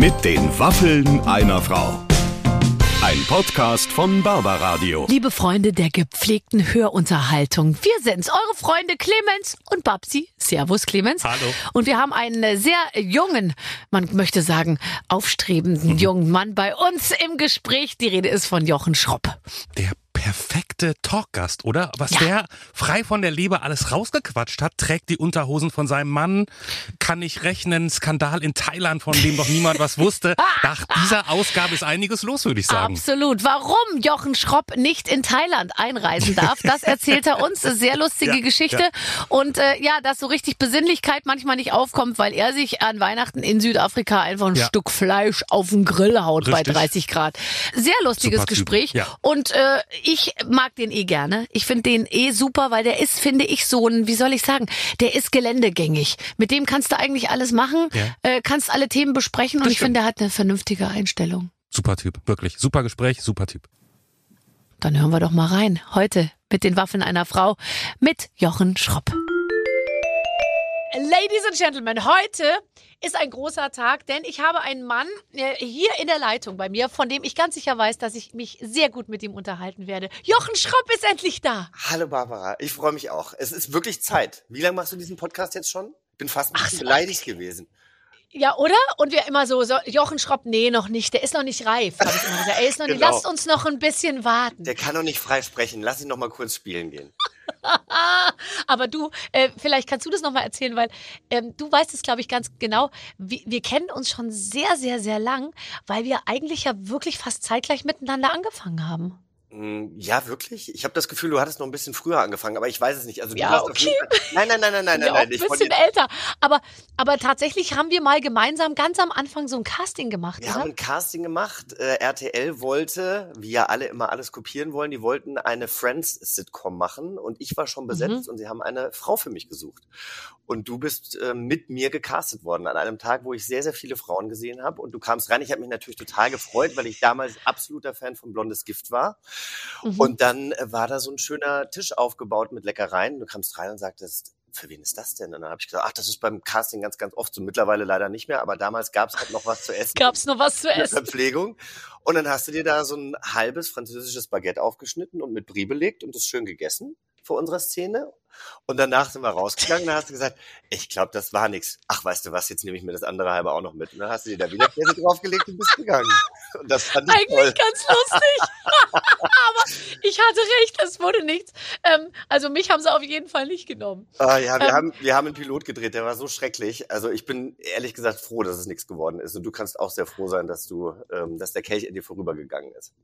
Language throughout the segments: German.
Mit den Waffeln einer Frau. Ein Podcast von Barbaradio. Liebe Freunde der gepflegten Hörunterhaltung, wir sind's, eure Freunde Clemens und Babsi. Servus Clemens. Hallo. Und wir haben einen sehr jungen, man möchte sagen, aufstrebenden jungen Mann bei uns im Gespräch. Die Rede ist von Jochen Schropp. Der perfekte Talkgast, oder? Was Ja. der frei von der Leber alles rausgequatscht hat, trägt die Unterhosen von seinem Mann, kann nicht rechnen, Skandal in Thailand, von dem noch niemand was wusste. Nach dieser Ausgabe ist einiges los, würde ich sagen. Absolut. Warum Jochen Schropp nicht in Thailand einreisen darf, das erzählt er uns. Sehr lustige Ja, Geschichte. ja. Und äh, ja, dass so richtig Besinnlichkeit manchmal nicht aufkommt, weil er sich an Weihnachten in Südafrika einfach ein. Stück Fleisch auf den Grill haut bei Richtig. 30 Grad. Sehr lustiges Super Gespräch. ja. Und äh, ich mag den eh gerne. Ich finde den eh super, weil der ist, finde ich, so ein, wie soll ich sagen, der ist geländegängig. Mit dem kannst du eigentlich alles machen, Ja. äh, kannst alle Themen besprechen und Das ich finde, der hat eine vernünftige Einstellung. Super Typ, wirklich. Super Gespräch, super Typ. Dann hören wir doch mal rein. Heute mit den Waffen einer Frau mit Jochen Schropp. Ladies and Gentlemen, heute ist ein großer Tag, denn ich habe einen Mann äh, hier in der Leitung bei mir, von dem ich ganz sicher weiß, dass ich mich sehr gut mit ihm unterhalten werde. Jochen Schropp ist endlich da. Hallo Barbara, ich freue mich auch. Es ist wirklich Zeit. Wie lange machst du diesen Podcast jetzt schon? Ich bin fast ein bisschen so. beleidigt gewesen. Ja, oder? Und wir immer so, so Jochen Schropp, nee, noch nicht, der ist noch nicht reif. Hab ich immer gesagt. Er ist noch nicht, Genau. lasst uns noch ein bisschen warten. Der kann doch nicht frei sprechen. Lass ihn noch mal kurz spielen gehen. Aber du, äh, vielleicht kannst du das nochmal erzählen, weil ähm, du weißt es, glaube ich, ganz genau. Wir, wir kennen uns schon sehr, sehr, sehr lang, weil wir eigentlich ja wirklich fast zeitgleich miteinander angefangen haben. Mm, Ja, wirklich? Ich habe das Gefühl, du hattest noch ein bisschen früher angefangen, aber ich weiß es nicht. Also du Ja, okay. Nein, nein, nein, nein, nein, ja, nein, auch ein bisschen älter. Aber, aber tatsächlich haben wir mal gemeinsam ganz am Anfang so ein Casting gemacht, Wir oder? haben ein Casting gemacht. Äh, RTL wollte, wie ja alle immer alles kopieren wollen, die wollten eine Friends-Sitcom machen und ich war schon besetzt Mhm. und sie haben eine Frau für mich gesucht. Und du bist äh, mit mir gecastet worden an einem Tag, wo ich sehr, sehr viele Frauen gesehen habe und du kamst rein. Ich habe mich natürlich total gefreut, weil ich damals absoluter Fan von Blondes Gift war. Mhm. Und dann äh, war da so ein schöner Tisch aufgebaut mit Leckereien. Du kamst rein und sagtest, für wen ist das denn? Und dann habe ich gesagt, ach, das ist beim Casting ganz, ganz oft so. Mittlerweile leider nicht mehr, aber damals gab es halt noch was zu essen. Gab's noch was zu essen? Verpflegung. Und dann hast du dir da so ein halbes französisches Baguette aufgeschnitten und mit Brie belegt und das schön gegessen vor unserer Szene. Und danach sind wir rausgegangen, dann hast du gesagt, ich glaube, das war nix. Ach, weißt du was, jetzt nehme ich mir das andere halbe auch noch mit. Und dann hast du dir da wieder Käse draufgelegt und bist gegangen. Und das fand ich Eigentlich toll. ganz lustig. Aber ich hatte recht, es wurde nichts. Ähm, also mich haben sie auf jeden Fall nicht genommen. Ah, ja, wir, Ähm, haben, wir haben einen Pilot gedreht, der war so schrecklich. Also ich bin ehrlich gesagt froh, dass es nichts geworden ist. Und du kannst auch sehr froh sein, dass du, ähm, dass der Kelch in dir vorübergegangen ist.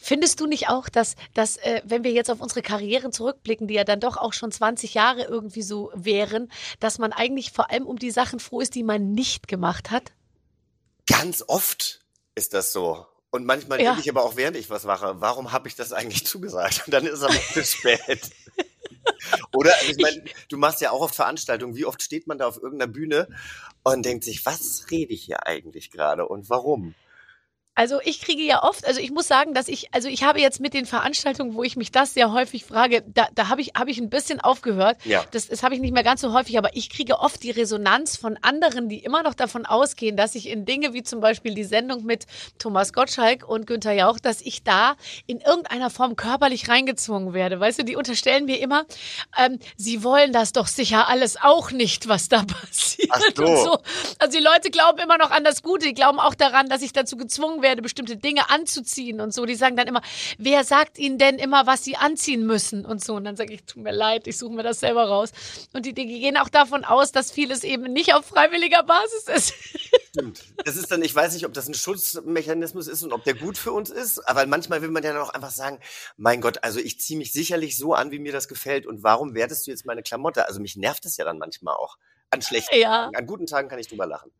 Findest du nicht auch, dass, dass äh, wenn wir jetzt auf unsere Karrieren zurückblicken, die ja dann doch auch schon 20 Jahre irgendwie so wären, dass man eigentlich vor allem um die Sachen froh ist, die man nicht gemacht hat? Ganz oft ist das so. Und manchmal Ja. denke ich aber auch, während ich was mache, warum habe ich das eigentlich zugesagt? Und dann ist es aber zu spät. Oder? Also ich meine, du machst ja auch oft Veranstaltungen. Wie oft steht man da auf irgendeiner Bühne und denkt sich, was rede ich hier eigentlich gerade und warum? Also ich kriege ja oft, also ich muss sagen, dass ich, also ich habe jetzt mit den Veranstaltungen, wo ich mich das sehr häufig frage, da, da habe ich, habe ich ein bisschen aufgehört. Ja. Das, das habe ich nicht mehr ganz so häufig, aber ich kriege oft die Resonanz von anderen, die immer noch davon ausgehen, dass ich in Dinge wie zum Beispiel die Sendung mit Thomas Gottschalk und Günther Jauch, dass ich da in irgendeiner Form körperlich reingezwungen werde. Weißt du, die unterstellen mir immer, ähm, sie wollen das doch sicher alles auch nicht, was da passiert Ach so. und so. Also die Leute glauben immer noch an das Gute, die glauben auch daran, dass ich dazu gezwungen werde, bestimmte Dinge anzuziehen und so. Die sagen dann immer, wer sagt ihnen denn immer, was sie anziehen müssen und so. Und dann sage ich, tut mir leid, ich suche mir das selber raus. Und die, die gehen auch davon aus, dass vieles eben nicht auf freiwilliger Basis ist. Stimmt. Das ist dann, ich weiß nicht, ob das ein Schutzmechanismus ist und ob der gut für uns ist, aber manchmal will man ja dann auch einfach sagen, mein Gott, also ich ziehe mich sicherlich so an, wie mir das gefällt und warum wertest du jetzt meine Klamotte? Also mich nervt es ja dann manchmal auch. An schlechten Ja. Tagen. An guten Tagen kann ich drüber lachen.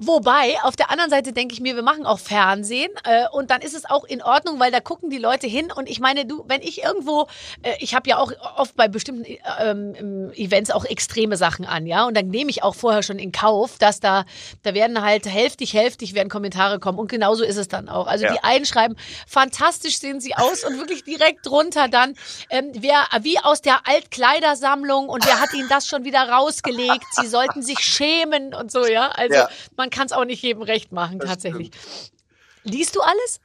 Wobei, auf der anderen Seite denke ich mir, wir machen auch Fernsehen äh, und dann ist es auch in Ordnung, weil da gucken die Leute hin und ich meine, du, wenn ich irgendwo, äh, ich habe ja auch oft bei bestimmten ähm, Events auch extreme Sachen an, ja, und dann nehme ich auch vorher schon in Kauf, dass da, da werden halt hälftig, hälftig werden Kommentare kommen und genauso ist es dann auch. Also Ja. die einen schreiben, fantastisch sehen sie aus und wirklich direkt drunter dann, ähm, wer, wie aus der Altkleidersammlung und wer hat ihnen das schon wieder rausgelegt, sie sollten sich schämen und so, ja, also Ja. man man kann es auch nicht jedem recht machen, Das tatsächlich. Liest du alles?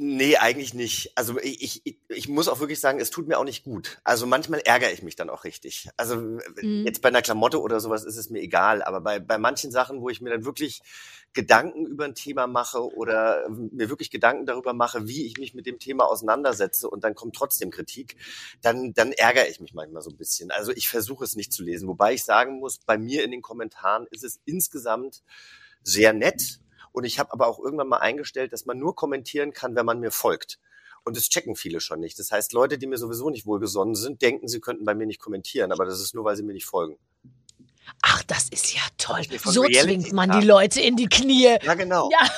Nee, eigentlich nicht. Also ich, ich, ich muss auch wirklich sagen, es tut mir auch nicht gut. Also manchmal ärgere ich mich dann auch richtig. Also Mhm. jetzt bei einer Klamotte oder sowas ist es mir egal, aber bei, bei manchen Sachen, wo ich mir dann wirklich Gedanken über ein Thema mache oder mir wirklich Gedanken darüber mache, wie ich mich mit dem Thema auseinandersetze und dann kommt trotzdem Kritik, dann, dann ärgere ich mich manchmal so ein bisschen. Also ich versuche es nicht zu lesen. Wobei ich sagen muss, bei mir in den Kommentaren ist es insgesamt sehr nett. Und ich habe aber auch irgendwann mal eingestellt, dass man nur kommentieren kann, wenn man mir folgt. Und das checken viele schon nicht. Das heißt, Leute, die mir sowieso nicht wohlgesonnen sind, denken, sie könnten bei mir nicht kommentieren, aber das ist nur, weil sie mir nicht folgen. Ach, das ist ja toll. So Reality zwingt man die Leute in die Knie. Ja, genau. Ja.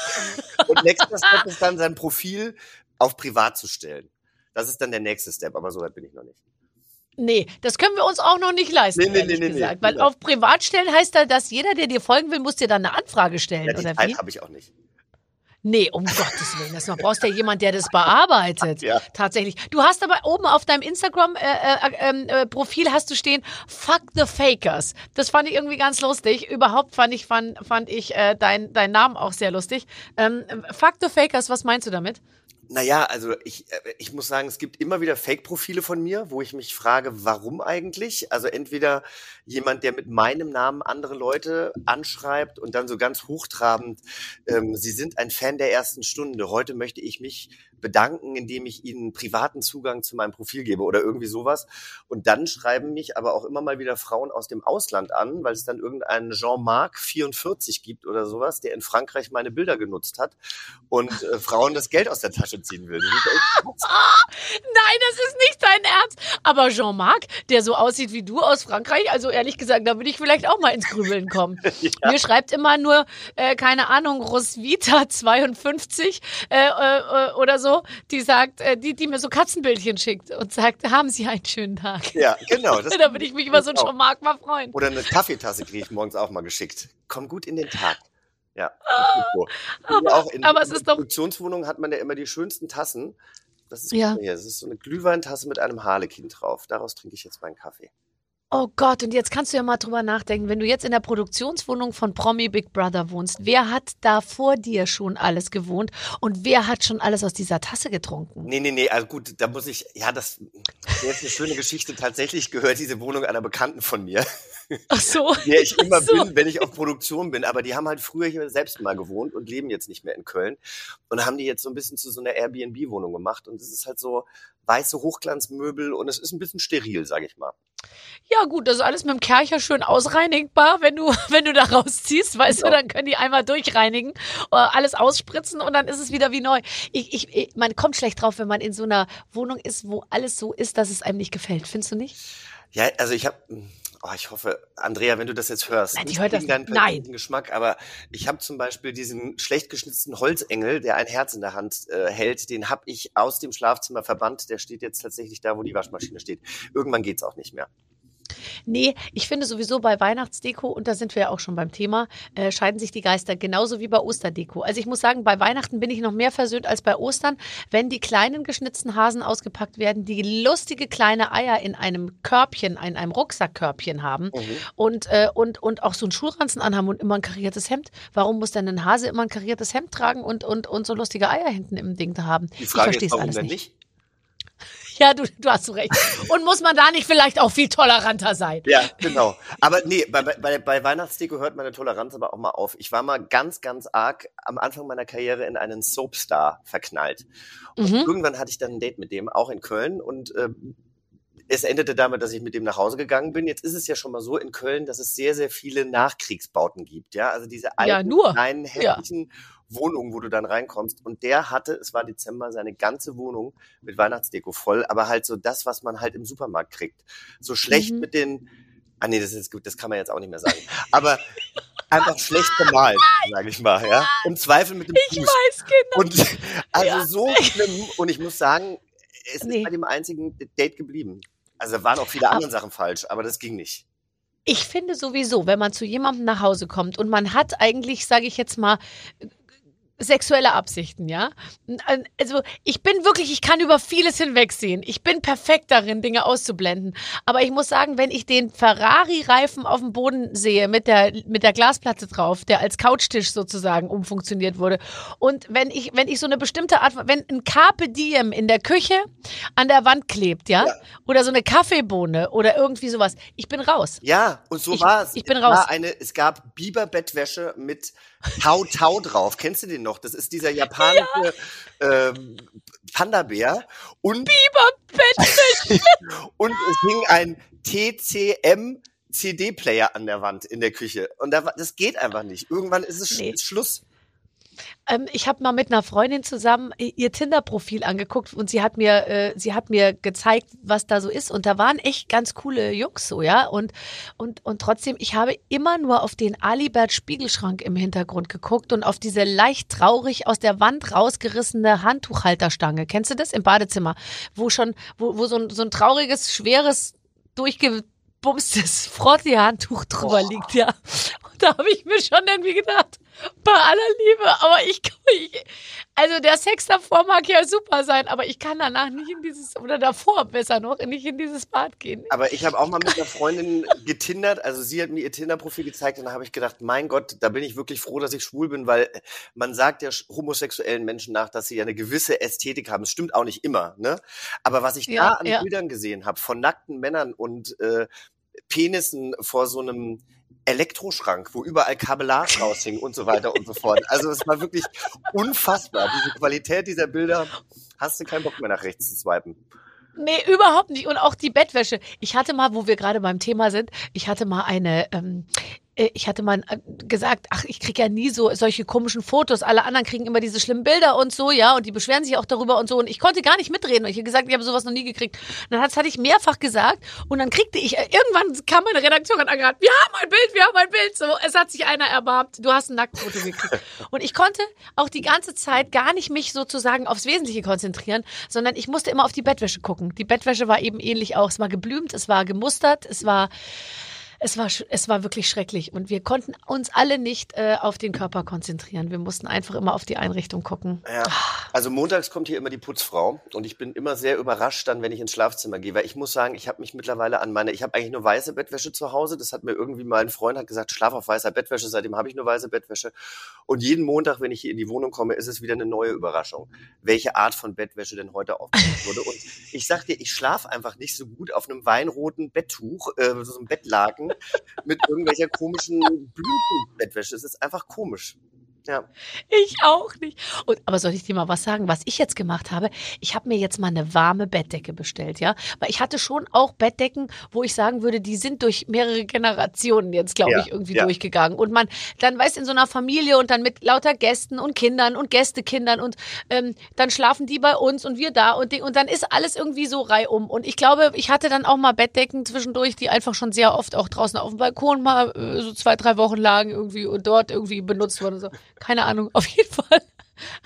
Und nächster Step ist dann, sein Profil auf privat zu stellen. Das ist dann der nächste Step, aber so weit bin ich noch nicht. Nee, das können wir uns auch noch nicht leisten, Nee, nee, ehrlich nee, nee, gesagt. nee. Weil auf Privatstellen heißt da, dass jeder, der dir folgen will, muss dir dann eine Anfrage stellen, Ja, die oder Zeit wie? habe ich auch nicht. Nee, um Gottes Willen. Das noch brauchst du ja jemand, der das bearbeitet. Ja. Tatsächlich. Du hast aber oben auf deinem Instagram-Profil äh, äh, Profil hast du stehen, fuck the fakers. Das fand ich irgendwie ganz lustig. Überhaupt fand ich, fand, fand ich äh, dein, dein Namen auch sehr lustig. Ähm, fuck the fakers, was meinst du damit? Naja, also ich, äh, ich muss sagen, es gibt immer wieder Fake-Profile von mir, wo ich mich frage, warum eigentlich? Also entweder jemand, der mit meinem Namen andere Leute anschreibt und dann so ganz hochtrabend, ähm, Sie sind ein Fan der ersten Stunde. Heute möchte ich mich bedanken, indem ich Ihnen privaten Zugang zu meinem Profil gebe oder irgendwie sowas. Und dann schreiben mich aber auch immer mal wieder Frauen aus dem Ausland an, weil es dann irgendeinen Jean-Marc 44 gibt oder sowas, der in Frankreich meine Bilder genutzt hat und äh, Frauen das Geld aus der Tasche ziehen will. Das. Nein, das ist nicht dein Ernst. Aber Jean-Marc, der so aussieht wie du aus Frankreich, also ehrlich gesagt, da würde ich vielleicht auch mal ins Grübeln kommen. Mir schreibt immer nur, äh, keine Ahnung, Roswitha 52 äh, äh, oder so, die sagt, äh, die, die mir so Katzenbildchen schickt und sagt, haben Sie einen schönen Tag. Ja, genau. Das da würde ich mich über so einen auch. Jean-Marc mal freuen. Oder eine Kaffeetasse kriege ich morgens auch mal geschickt. Komm gut in den Tag. Ja, ist so. Aber- auch in, aber es ist doch- Produktionswohnungen hat man ja immer die schönsten Tassen. Das ist Ja. Das ist so eine Glühweintasse mit einem Harlekin drauf. Daraus trinke ich jetzt meinen Kaffee. Oh Gott, und jetzt kannst du ja mal drüber nachdenken, wenn du jetzt in der Produktionswohnung von Promi Big Brother wohnst, wer hat da vor dir schon alles gewohnt und wer hat schon alles aus dieser Tasse getrunken? Nee, nee, nee, also gut, da muss ich, ja, das das ist eine schöne Geschichte. Tatsächlich gehört diese Wohnung einer Bekannten von mir, Ach so. der ich immer so. bin, wenn ich auf Produktion bin. Aber die haben halt früher hier selbst mal gewohnt und leben jetzt nicht mehr in Köln. Und haben die jetzt so ein bisschen zu so einer Airbnb-Wohnung gemacht. Und es ist halt so weiße Hochglanzmöbel und es ist ein bisschen steril, sage ich mal. Ja gut, das ist alles mit dem Kercher schön ausreinigbar, wenn du, wenn du da rausziehst, weißt Genau. du, dann können die einmal durchreinigen, äh, alles ausspritzen und dann ist es wieder wie neu. Ich, ich, ich, man kommt schlecht drauf, wenn man in so einer Wohnung ist, wo alles so ist, dass es einem nicht gefällt. Findest du nicht? Ja, also ich habe, oh, ich hoffe, Andrea, wenn du das jetzt hörst, Nein, die nicht hört das- deinen nein. Geschmack, aber ich habe zum Beispiel diesen schlecht geschnitzten Holzengel, der ein Herz in der Hand äh, hält, den habe ich aus dem Schlafzimmer verbannt. Der steht jetzt tatsächlich da, wo die Waschmaschine steht. Irgendwann geht's auch nicht mehr. Nee, ich finde sowieso bei Weihnachtsdeko, und da sind wir ja auch schon beim Thema, äh, scheiden sich die Geister genauso wie bei Osterdeko. Also ich muss sagen, bei Weihnachten bin ich noch mehr versöhnt als bei Ostern, wenn die kleinen geschnitzten Hasen ausgepackt werden, die lustige kleine Eier in einem Körbchen, in einem Rucksackkörbchen haben Mhm. und, äh, und, und auch so einen Schulranzen anhaben und immer ein kariertes Hemd. Warum muss denn ein Hase immer ein kariertes Hemd tragen und, und, und so lustige Eier hinten im Ding da haben? Die ich Frage verstehe ist, es alles nicht. nicht? Ja, du, du hast recht. Und muss man da nicht vielleicht auch viel toleranter sein? Ja, genau. Aber nee, bei, bei, bei Weihnachtsdeko hört meine Toleranz aber auch mal auf. Ich war mal ganz, ganz arg am Anfang meiner Karriere in einen Soapstar verknallt. Und Mhm. irgendwann hatte ich dann ein Date mit dem, auch in Köln. Und ähm, es endete damit, dass ich mit dem nach Hause gegangen bin. Jetzt ist es ja schon mal so in Köln, dass es sehr, sehr viele Nachkriegsbauten gibt. Ja, also diese alten, Ja, nur. kleinen, Ja. hässlichen Wohnungen, wo du dann reinkommst. Und der hatte, es war Dezember, seine ganze Wohnung mit Weihnachtsdeko voll, aber halt so das, was man halt im Supermarkt kriegt. So schlecht Mhm. mit den, ah nee, das ist gut, das kann man jetzt auch nicht mehr sagen. Aber einfach schlecht gemalt, sage ich mal, ja. Im Zweifel mit dem Ich Fuß. weiß genau. Und also Ja. so schlimm. Und ich muss sagen, es Nee. ist bei dem einzigen Date geblieben. Also da waren auch viele andere Sachen falsch, aber das ging nicht. Ich finde sowieso, wenn man zu jemandem nach Hause kommt und man hat eigentlich, sage ich jetzt mal, sexuelle Absichten, ja. Also ich bin wirklich, ich kann über vieles hinwegsehen. Ich bin perfekt darin, Dinge auszublenden. Aber ich muss sagen, wenn ich den Ferrari-Reifen auf dem Boden sehe mit der mit der Glasplatte drauf, der als Couchtisch sozusagen umfunktioniert wurde, und wenn ich wenn ich so eine bestimmte Art, wenn ein Carpe Diem in der Küche an der Wand klebt, ja, ja. oder so eine Kaffeebohne oder irgendwie sowas, ich bin raus. Ja, und so ich, war es. Ich bin es raus. War eine, es gab Biberbettwäsche mit Tau Tau drauf. Kennst du den noch? Das ist dieser japanische ja. ähm, Panda-Bär. Und, und es hing ein TCM CD-Player an der Wand in der Küche. Und das geht einfach nicht. Irgendwann ist es nee. Schluss. Ähm, ich habe mal mit einer Freundin zusammen ihr Tinder-Profil angeguckt und sie hat mir, äh, sie hat mir gezeigt, was da so ist. Und da waren echt ganz coole Jungs so, ja. Und, und, und trotzdem, ich habe immer nur auf den Alibert Spiegelschrank im Hintergrund geguckt und auf diese leicht traurig aus der Wand rausgerissene Handtuchhalterstange. Kennst du das? Im Badezimmer, wo schon, wo, wo so ein, so ein trauriges, schweres, durchgebumstes Frotti-Handtuch drüber oh. liegt, ja. Und da habe ich mir schon irgendwie gedacht, bei aller Liebe, aber ich, ich, also der Sex davor mag ja super sein, aber ich kann danach nicht in dieses, oder davor besser noch, nicht in dieses Bad gehen. Aber ich habe auch mal mit einer Freundin getindert, also sie hat mir ihr Tinder-Profil gezeigt und da habe ich gedacht, mein Gott, da bin ich wirklich froh, dass ich schwul bin, weil man sagt ja homosexuellen Menschen nach, dass sie ja eine gewisse Ästhetik haben. Das stimmt auch nicht immer, ne? Aber was ich ja, da an ja. Bildern gesehen habe, von nackten Männern und äh, Penissen vor so einem Elektroschrank, wo überall Kabellage raushing und so weiter und so fort. Also es war wirklich unfassbar. Diese Qualität dieser Bilder, hast du keinen Bock mehr nach rechts zu swipen. Nee, überhaupt nicht. Und auch die Bettwäsche. Ich hatte mal, wo wir gerade beim Thema sind, ich hatte mal eine, ähm, äh, ich hatte mal äh, gesagt, ach, ich kriege ja nie so solche komischen Fotos. Alle anderen kriegen immer diese schlimmen Bilder und so, ja, und die beschweren sich auch darüber und so. Und ich konnte gar nicht mitreden. Ich habe gesagt, ich habe sowas noch nie gekriegt. Und dann das hatte ich mehrfach gesagt und dann kriegte ich, äh, irgendwann kam meine Redaktion und angehört, wir haben ein Bild, wir haben ein Bild. So, es hat sich einer erbarmt, du hast ein Nacktfoto gekriegt. Und ich konnte auch die ganze Zeit gar nicht mich sozusagen aufs Wesentliche konzentrieren, sondern ich musste immer auf die Bettwäsche gucken. Die Bettwäsche war eben ähnlich auch. Es war geblümt, es war gemustert, es war es war, es war wirklich schrecklich und wir konnten uns alle nicht äh, auf den Körper konzentrieren. Wir mussten einfach immer auf die Einrichtung gucken. Ja. Also montags kommt hier immer die Putzfrau und ich bin immer sehr überrascht dann, wenn ich ins Schlafzimmer gehe, weil ich muss sagen, ich habe mich mittlerweile an meine, ich habe eigentlich nur weiße Bettwäsche zu Hause. Das hat mir irgendwie mal ein Freund hat gesagt, schlaf auf weißer Bettwäsche. Seitdem habe ich nur weiße Bettwäsche. Und jeden Montag, wenn ich hier in die Wohnung komme, ist es wieder eine neue Überraschung, welche Art von Bettwäsche denn heute aufgebaut wurde. Und ich sag dir, ich schlafe einfach nicht so gut auf einem weinroten Betttuch, äh, so einem Bettlaken mit irgendwelcher komischen Blümchenbettwäsche. Es ist einfach komisch. Ja. Ich auch nicht. Und, aber soll ich dir mal was sagen, was ich jetzt gemacht habe? Ich habe mir jetzt mal eine warme Bettdecke bestellt, ja. Weil ich hatte schon auch Bettdecken, wo ich sagen würde, die sind durch mehrere Generationen jetzt, glaube ja, ich, irgendwie ja. durchgegangen. Und man dann weiß in so einer Familie und dann mit lauter Gästen und Kindern und Gästekindern und ähm, dann schlafen die bei uns und wir da und, die, und dann ist alles irgendwie so reihum. Und ich glaube, ich hatte dann auch mal Bettdecken zwischendurch, die einfach schon sehr oft auch draußen auf dem Balkon mal äh, so zwei, drei Wochen lagen irgendwie und dort irgendwie benutzt wurden. So. Keine Ahnung, auf jeden Fall.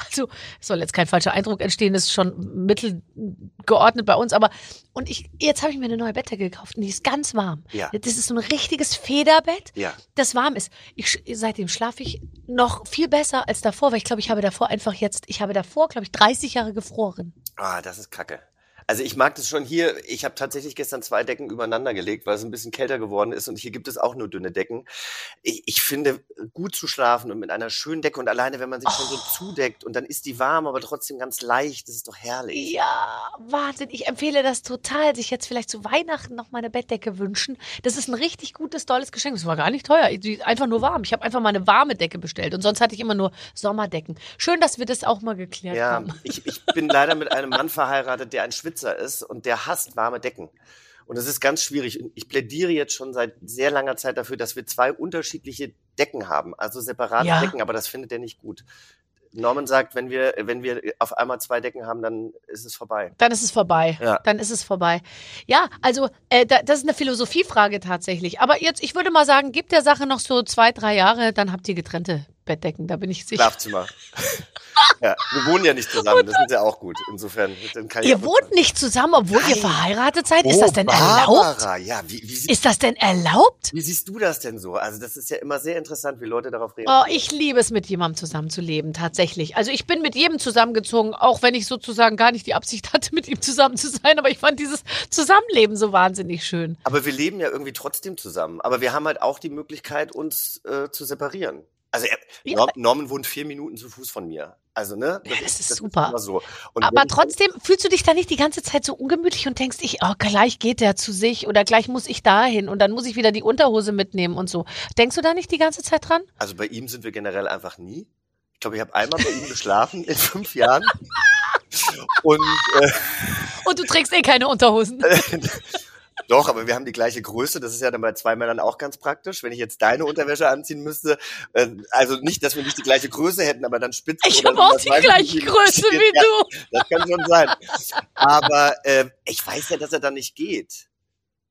Also soll jetzt kein falscher Eindruck entstehen, ist schon mittelgeordnet bei uns, aber und ich jetzt habe ich mir eine neue Bettdecke gekauft und die ist ganz warm. Ja. Das ist so ein richtiges Federbett, ja. das warm ist. Ich, seitdem schlafe ich noch viel besser als davor, weil ich glaube, ich habe davor einfach jetzt, ich habe davor, glaube ich, 30 Jahre gefroren. Ah, das ist Kacke. Also ich mag das schon hier. Ich habe tatsächlich gestern zwei Decken übereinander gelegt, weil es ein bisschen kälter geworden ist und hier gibt es auch nur dünne Decken. Ich, ich finde, gut zu schlafen und mit einer schönen Decke und alleine, wenn man sich oh. schon so oh. zudeckt und dann ist die warm, aber trotzdem ganz leicht, das ist doch herrlich. Ja, Wahnsinn. Ich empfehle das total, sich jetzt vielleicht zu Weihnachten noch mal eine Bettdecke wünschen. Das ist ein richtig gutes, tolles Geschenk. Das war gar nicht teuer. Einfach nur warm. Ich habe einfach mal eine warme Decke bestellt und sonst hatte ich immer nur Sommerdecken. Schön, dass wir das auch mal geklärt ja, haben. Ja, ich, ich bin leider mit einem Mann verheiratet, der ein Schwitz Schwitzer ist und der hasst warme Decken. Und es ist ganz schwierig. Ich plädiere jetzt schon seit sehr langer Zeit dafür, dass wir zwei unterschiedliche Decken haben, also separate ja. Decken, aber das findet er nicht gut. Norman sagt, wenn wir, wenn wir auf einmal zwei Decken haben, dann ist es vorbei. Dann ist es vorbei. Ja. Dann ist es vorbei. Ja, also äh, da, das ist eine Philosophiefrage tatsächlich. Aber jetzt, ich würde mal sagen, gibt der Sache noch so zwei, drei Jahre, dann habt ihr getrennte Bettdecken, da bin ich sicher. Schlafzimmer. Ja, wir wohnen ja nicht zusammen, das ist ja auch gut. Insofern dann kann Ihr wohnt nicht zusammen, obwohl ihr Nein. verheiratet seid? Ist Oh, das denn erlaubt? Barbara, ja, wie, wie, Ist das denn erlaubt? wie siehst du das denn so? Also das ist ja immer sehr interessant, wie Leute darauf Oh, reagieren. ich liebe es, mit jemandem zusammenzuleben, tatsächlich. Also ich bin mit jedem zusammengezogen, auch wenn ich sozusagen gar nicht die Absicht hatte, mit ihm zusammen zu sein. Aber ich fand dieses Zusammenleben so wahnsinnig schön. Aber wir leben ja irgendwie trotzdem zusammen. Aber wir haben halt auch die Möglichkeit, uns äh, zu separieren. Also er, Norm, Norman wohnt vier Minuten zu Fuß von mir. Also ne, Ja, das ist super. immer so. Aber trotzdem fühlst du dich da nicht die ganze Zeit so ungemütlich und denkst, ich, oh, gleich geht der zu sich oder gleich muss ich dahin und dann muss ich wieder die Unterhose mitnehmen und so. Denkst du da nicht die ganze Zeit dran? Also bei ihm sind wir generell einfach nie. Ich glaube, ich habe einmal bei ihm geschlafen in fünf Jahren. Und äh, Und du trägst eh keine Unterhosen. doch, aber wir haben die gleiche Größe. Das ist ja dann bei zwei Männern auch ganz praktisch. Wenn ich jetzt deine Unterwäsche anziehen müsste, äh, also nicht, dass wir nicht die gleiche Größe hätten, aber dann spitze Ich habe auch die gleiche nicht, Größe wie Ja, du. Das kann schon sein. Aber äh, ich weiß ja, dass er dann nicht geht.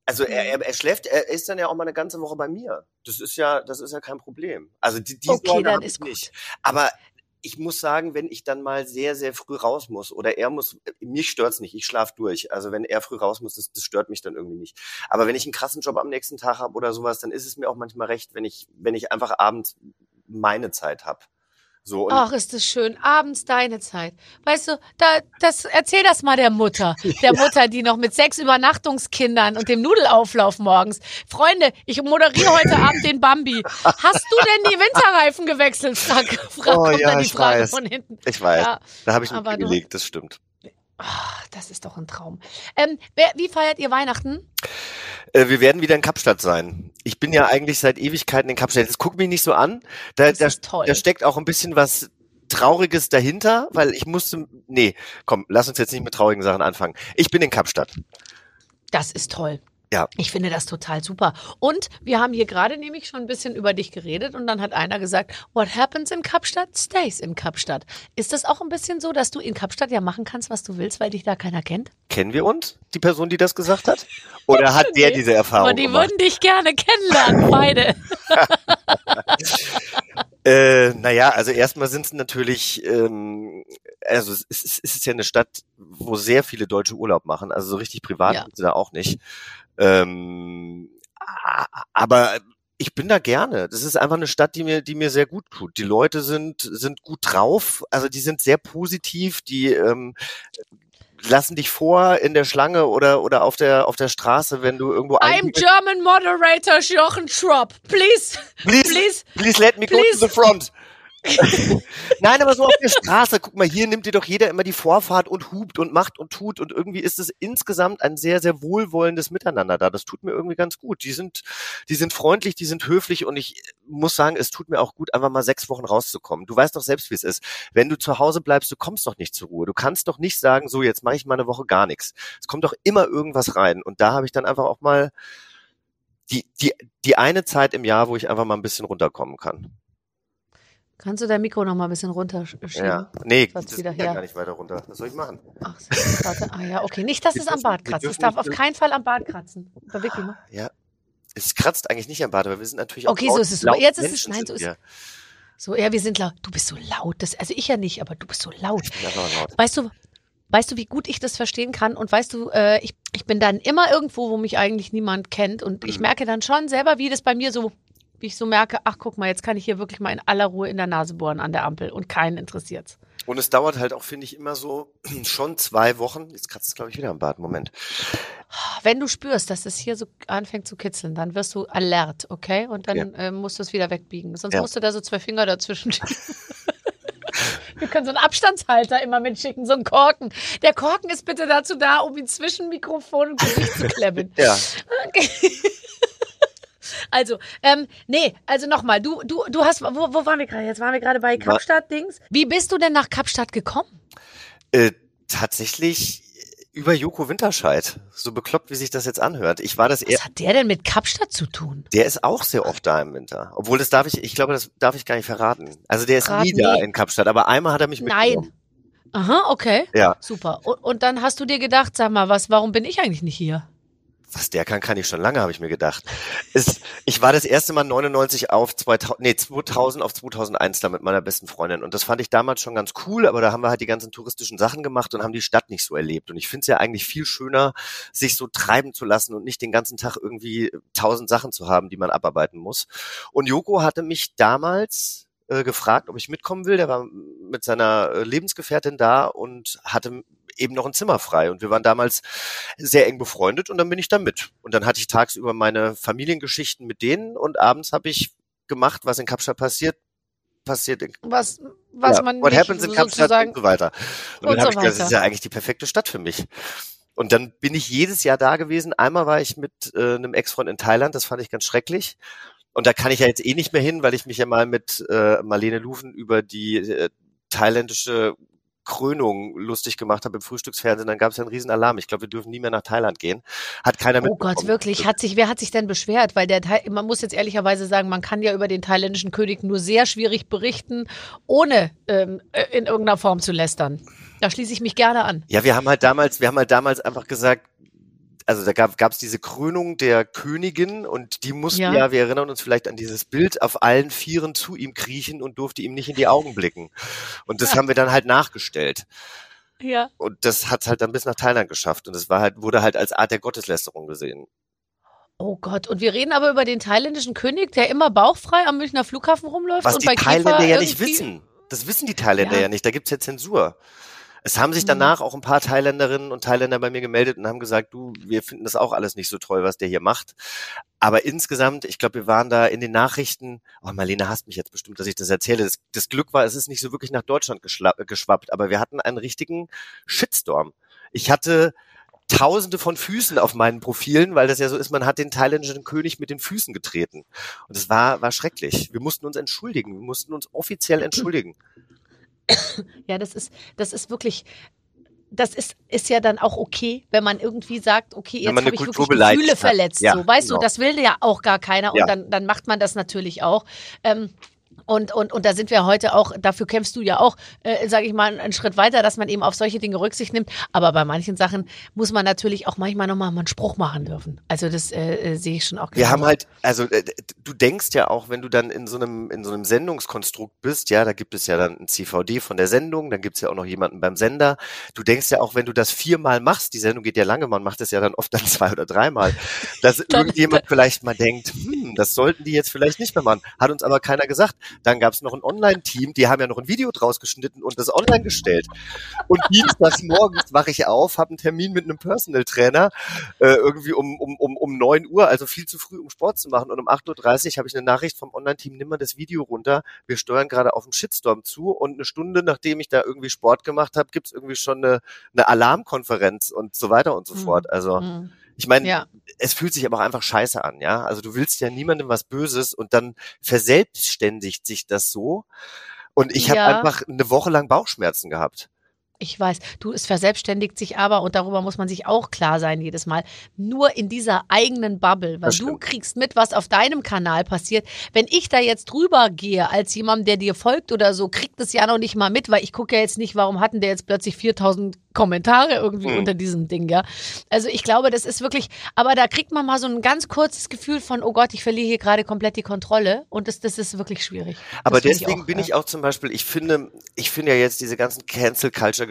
Also er, er, er schläft, er ist dann ja auch mal eine ganze Woche bei mir. Das ist ja, das ist ja kein Problem. Also die, die Okay, Sorge dann ist ich gut. nicht. Aber ich muss sagen, wenn ich dann mal sehr, sehr früh raus muss oder er muss, mich stört's nicht, ich schlaf durch. Also wenn er früh raus muss, das, das stört mich dann irgendwie nicht. Aber wenn ich einen krassen Job am nächsten Tag habe oder sowas, dann ist es mir auch manchmal recht, wenn ich, wenn ich einfach abends meine Zeit habe. So Ach, ist das schön. Abends deine Zeit. Weißt du, da, das, erzähl das mal der Mutter. Der Mutter, die noch mit sechs Übernachtungskindern und dem Nudelauflauf morgens. Freunde, ich moderiere heute Abend den Bambi. Hast du denn die Winterreifen gewechselt? Frag, frag, Oh kommt ja, dann die Frage weiß. von hinten. ich weiß, Ja, da habe ich du- gelegt, das stimmt. ach, das ist doch ein Traum. Ähm, wer, wie feiert ihr Weihnachten? Äh, wir werden wieder in Kapstadt sein. Ich bin ja eigentlich seit Ewigkeiten in Kapstadt. Das guck mich nicht so an. Da, Das da, da steckt auch ein bisschen was Trauriges dahinter, weil ich musste. Nee, komm, lass uns jetzt nicht mit traurigen Sachen anfangen. Ich bin in Kapstadt. Das ist toll. Ja. Ich finde das total super. Und wir haben hier gerade nämlich schon ein bisschen über dich geredet und dann hat einer gesagt, what happens in Kapstadt stays in Kapstadt. Ist das auch ein bisschen so, dass du in Kapstadt ja machen kannst, was du willst, weil dich da keiner kennt? Kennen wir uns, die Person, die das gesagt hat? Oder hat der diese Erfahrung Aber die gemacht? würden dich gerne kennenlernen, beide. Äh, naja, also erstmal sind es natürlich, ähm, also es ist, es ist ja eine Stadt, wo sehr viele Deutsche Urlaub machen, also so richtig privat Ja. sind sie da auch nicht. Ähm, aber ich bin da gerne. Das ist einfach eine Stadt, die mir, die mir sehr gut tut. Die Leute sind, sind gut drauf, also die sind sehr positiv, die ähm, lassen dich vor in der Schlange oder, oder auf der, auf der Straße, wenn du irgendwo I'm German moderator Jochen Schropp. Please, Please, please. please let me go Please. to the front. Nein, aber so auf der Straße, guck mal, hier nimmt dir doch jeder immer die Vorfahrt und hupt und macht und tut und irgendwie ist es insgesamt ein sehr, sehr wohlwollendes Miteinander da. Das tut mir irgendwie ganz gut. Die sind, die sind freundlich, die sind höflich und ich muss sagen, es tut mir auch gut, einfach mal sechs Wochen rauszukommen. Du weißt doch selbst, wie es ist. Wenn du zu Hause bleibst, du kommst doch nicht zur Ruhe. Du kannst doch nicht sagen, so, jetzt mache ich mal eine Woche gar nichts. Es kommt doch immer irgendwas rein und da habe ich dann einfach auch mal die, die, die eine Zeit im Jahr, wo ich einfach mal ein bisschen runterkommen kann. Kannst du dein Mikro noch mal ein bisschen runterschieben? Ja. Nee, das wieder geht ja gar nicht weiter runter. Was soll ich machen? Ach, so, warte. Ah ja, okay. Nicht, dass Wir es am Bart kratzt. Es darf auf keinen Fall am Bart kratzen. Aber wirklich mal. Ja. Es kratzt eigentlich nicht am Bad, aber wir sind natürlich Okay, auch so laut- ist es laut Jetzt ist es- Menschen nein, so ist- wir. So, ja, wir sind laut. Du bist so laut. Das, also ich ja nicht, aber du bist so laut. Ich bin laut. Weißt du, weißt du, wie gut ich das verstehen kann? Und weißt du, äh, ich, ich bin dann immer irgendwo, wo mich eigentlich niemand kennt. Und ich Mhm. merke dann schon selber, wie das bei mir so, wie ich so merke, ach guck mal, jetzt kann ich hier wirklich mal in aller Ruhe in der Nase bohren an der Ampel und keinen interessiert's. Und es dauert halt auch, finde ich, immer so schon zwei Wochen. Jetzt kratzt es, glaube ich, wieder am Bad. Moment. Wenn du spürst, dass es hier so anfängt zu kitzeln, dann wirst du alert, okay? Und dann Ja. äh, musst du es wieder wegbiegen. Sonst Ja. musst du da so zwei Finger dazwischen. Wir können so einen Abstandshalter immer mitschicken, so einen Korken. Der Korken ist bitte dazu da, um ihn zwischen Mikrofon und Gesicht zu klemmen. Ja. Okay. Also, ähm, nee, also nochmal, du, du, du hast, wo, wo waren wir gerade? Jetzt waren wir gerade bei Kapstadt-Dings. Wie bist du denn nach Kapstadt gekommen? Äh, tatsächlich über Joko Winterscheid. So bekloppt, wie sich das jetzt anhört. Ich war das eher. Was hat der denn mit Kapstadt zu tun? Der ist auch sehr oft da im Winter. Obwohl, das darf ich, ich glaube, das darf ich gar nicht verraten. Also der ist Verrat nie da in Kapstadt, aber einmal hat er mich mitgenommen. Nein. Aha, okay. Ja. Super. Und, und dann hast du dir gedacht, sag mal, was, warum bin ich eigentlich nicht hier? Was der kann, kann ich schon lange, habe ich mir gedacht. Ist, ich war das erste Mal 99 auf 2000, nee, 2000 auf 2001 da mit meiner besten Freundin und das fand ich damals schon ganz cool, aber da haben wir halt die ganzen touristischen Sachen gemacht und haben die Stadt nicht so erlebt und ich finde es ja eigentlich viel schöner, sich so treiben zu lassen und nicht den ganzen Tag irgendwie tausend Sachen zu haben, die man abarbeiten muss. Und Joko hatte mich damals äh, gefragt, ob ich mitkommen will. Der war mit seiner äh, Lebensgefährtin da und hatte eben noch ein Zimmer frei. Und wir waren damals sehr eng befreundet und dann bin ich da mit. Und dann hatte ich tagsüber meine Familiengeschichten mit denen und abends habe ich gemacht, was in Kapstadt passiert, passiert in Was, was ja, man what happens in Kapstadt sozusagen und so weiter. Und, und dann habe so ich gedacht, das ist ja eigentlich die perfekte Stadt für mich. Und dann bin ich jedes Jahr da gewesen. Einmal war ich mit äh, einem Ex-Freund in Thailand, das fand ich ganz schrecklich. Und da kann ich ja jetzt eh nicht mehr hin, weil ich mich ja mal mit äh, Marlene Lufen über die äh, thailändische Krönung lustig gemacht habe im Frühstücksfernsehen, dann gab es ja einen riesen Alarm. Ich glaube, wir dürfen nie mehr nach Thailand gehen. Hat keiner Oh Gott, wirklich. Hat sich, wer hat sich denn beschwert? Weil der, Thai- man muss jetzt ehrlicherweise sagen, man kann ja über den thailändischen König nur sehr schwierig berichten, ohne ähm, äh, in irgendeiner Form zu lästern. Da schließe ich mich gerne an. Ja, wir haben halt damals, wir haben halt damals einfach gesagt, also da gab es diese Krönung der Königin und die mussten Ja. ja. wir erinnern uns vielleicht an dieses Bild, auf allen Vieren zu ihm kriechen und durfte ihm nicht in die Augen blicken. Und das Ja. haben wir dann halt nachgestellt. Ja. Und das hat halt dann bis nach Thailand geschafft. Und das war halt, wurde halt als Art der Gotteslästerung gesehen. Oh Gott. Und wir reden aber über den thailändischen König, der immer bauchfrei am Münchner Flughafen rumläuft Was und die bei Käfer Thailänder ja nicht wissen. Das wissen die Thailänder Ja. ja, nicht. Da gibt's ja Zensur. Es haben sich Mhm. danach auch ein paar Thailänderinnen und Thailänder bei mir gemeldet und haben gesagt, du, wir finden das auch alles nicht so toll, was der hier macht. Aber insgesamt, ich glaube, wir waren da in den Nachrichten, oh, Marlene hasst mich jetzt bestimmt, dass ich das erzähle. Das, das Glück war, es ist nicht so wirklich nach Deutschland geschla- geschwappt, aber wir hatten einen richtigen Shitstorm. Ich hatte Tausende von Füßen auf meinen Profilen, weil das ja so ist, man hat den thailändischen König mit den Füßen getreten. Und es war, war schrecklich. Wir mussten uns entschuldigen. Wir mussten uns offiziell entschuldigen. Ja, das ist, das ist wirklich, das ist, ist ja dann auch okay, wenn man irgendwie sagt, okay, jetzt habe ich Kultur wirklich Gefühle verletzt. Ja, so, weißt genau. du, das will ja auch gar keiner und Ja. dann, dann macht man das natürlich auch. Ähm, und, und, und da sind wir heute auch, dafür kämpfst du ja auch, äh, sage ich mal, einen Schritt weiter, dass man eben auf solche Dinge Rücksicht nimmt. Aber bei manchen Sachen muss man natürlich auch manchmal nochmal einen Spruch machen dürfen. Also das äh, äh, sehe ich schon auch Wir haben genauso. halt, also äh, du denkst ja auch, wenn du dann in so einem in so einem Sendungskonstrukt bist, ja, da gibt es ja dann ein CVD von der Sendung, dann gibt es ja auch noch jemanden beim Sender. Du denkst ja auch, wenn du das viermal machst, die Sendung geht ja lange, man macht es ja dann oft dann zwei oder dreimal, dass irgendjemand vielleicht mal denkt, hm, das sollten die jetzt vielleicht nicht mehr machen. Hat uns aber keiner gesagt. Dann gab es noch ein Online-Team, die haben ja noch ein Video draus geschnitten und das online gestellt. Und dienstags morgens wache ich auf, habe einen Termin mit einem Personal Trainer, äh, irgendwie um, um, um, um 9 Uhr, also viel zu früh, um Sport zu machen. Und um 8.30 Uhr habe ich eine Nachricht vom Online-Team, nimm mal das Video runter. Wir steuern gerade auf einen Shitstorm zu und eine Stunde, nachdem ich da irgendwie Sport gemacht habe, gibt's irgendwie schon eine, eine Alarmkonferenz und so weiter und so Mhm. fort. Also Mhm. Ich meine, Ja. es fühlt sich aber auch einfach scheiße an, ja. Also du willst ja niemandem was Böses und dann verselbstständigt sich das so. Und ich habe Ja. einfach eine Woche lang Bauchschmerzen gehabt. Ich weiß, du, es verselbstständigt sich aber, und darüber muss man sich auch klar sein jedes Mal, nur in dieser eigenen Bubble, weil du kriegst mit, was auf deinem Kanal passiert. Wenn ich da jetzt drüber gehe, als jemand, der dir folgt oder so, kriegt es ja noch nicht mal mit, weil ich gucke ja jetzt nicht, warum hatten der jetzt plötzlich 4000 Kommentare irgendwie Hm. unter diesem Ding, ja. Also ich glaube, das ist wirklich, aber da kriegt man mal so ein ganz kurzes Gefühl von, oh Gott, ich verliere hier gerade komplett die Kontrolle und das, das ist wirklich schwierig. Aber Das deswegen auch, bin äh, ich auch zum Beispiel, ich finde, ich finde ja jetzt diese ganzen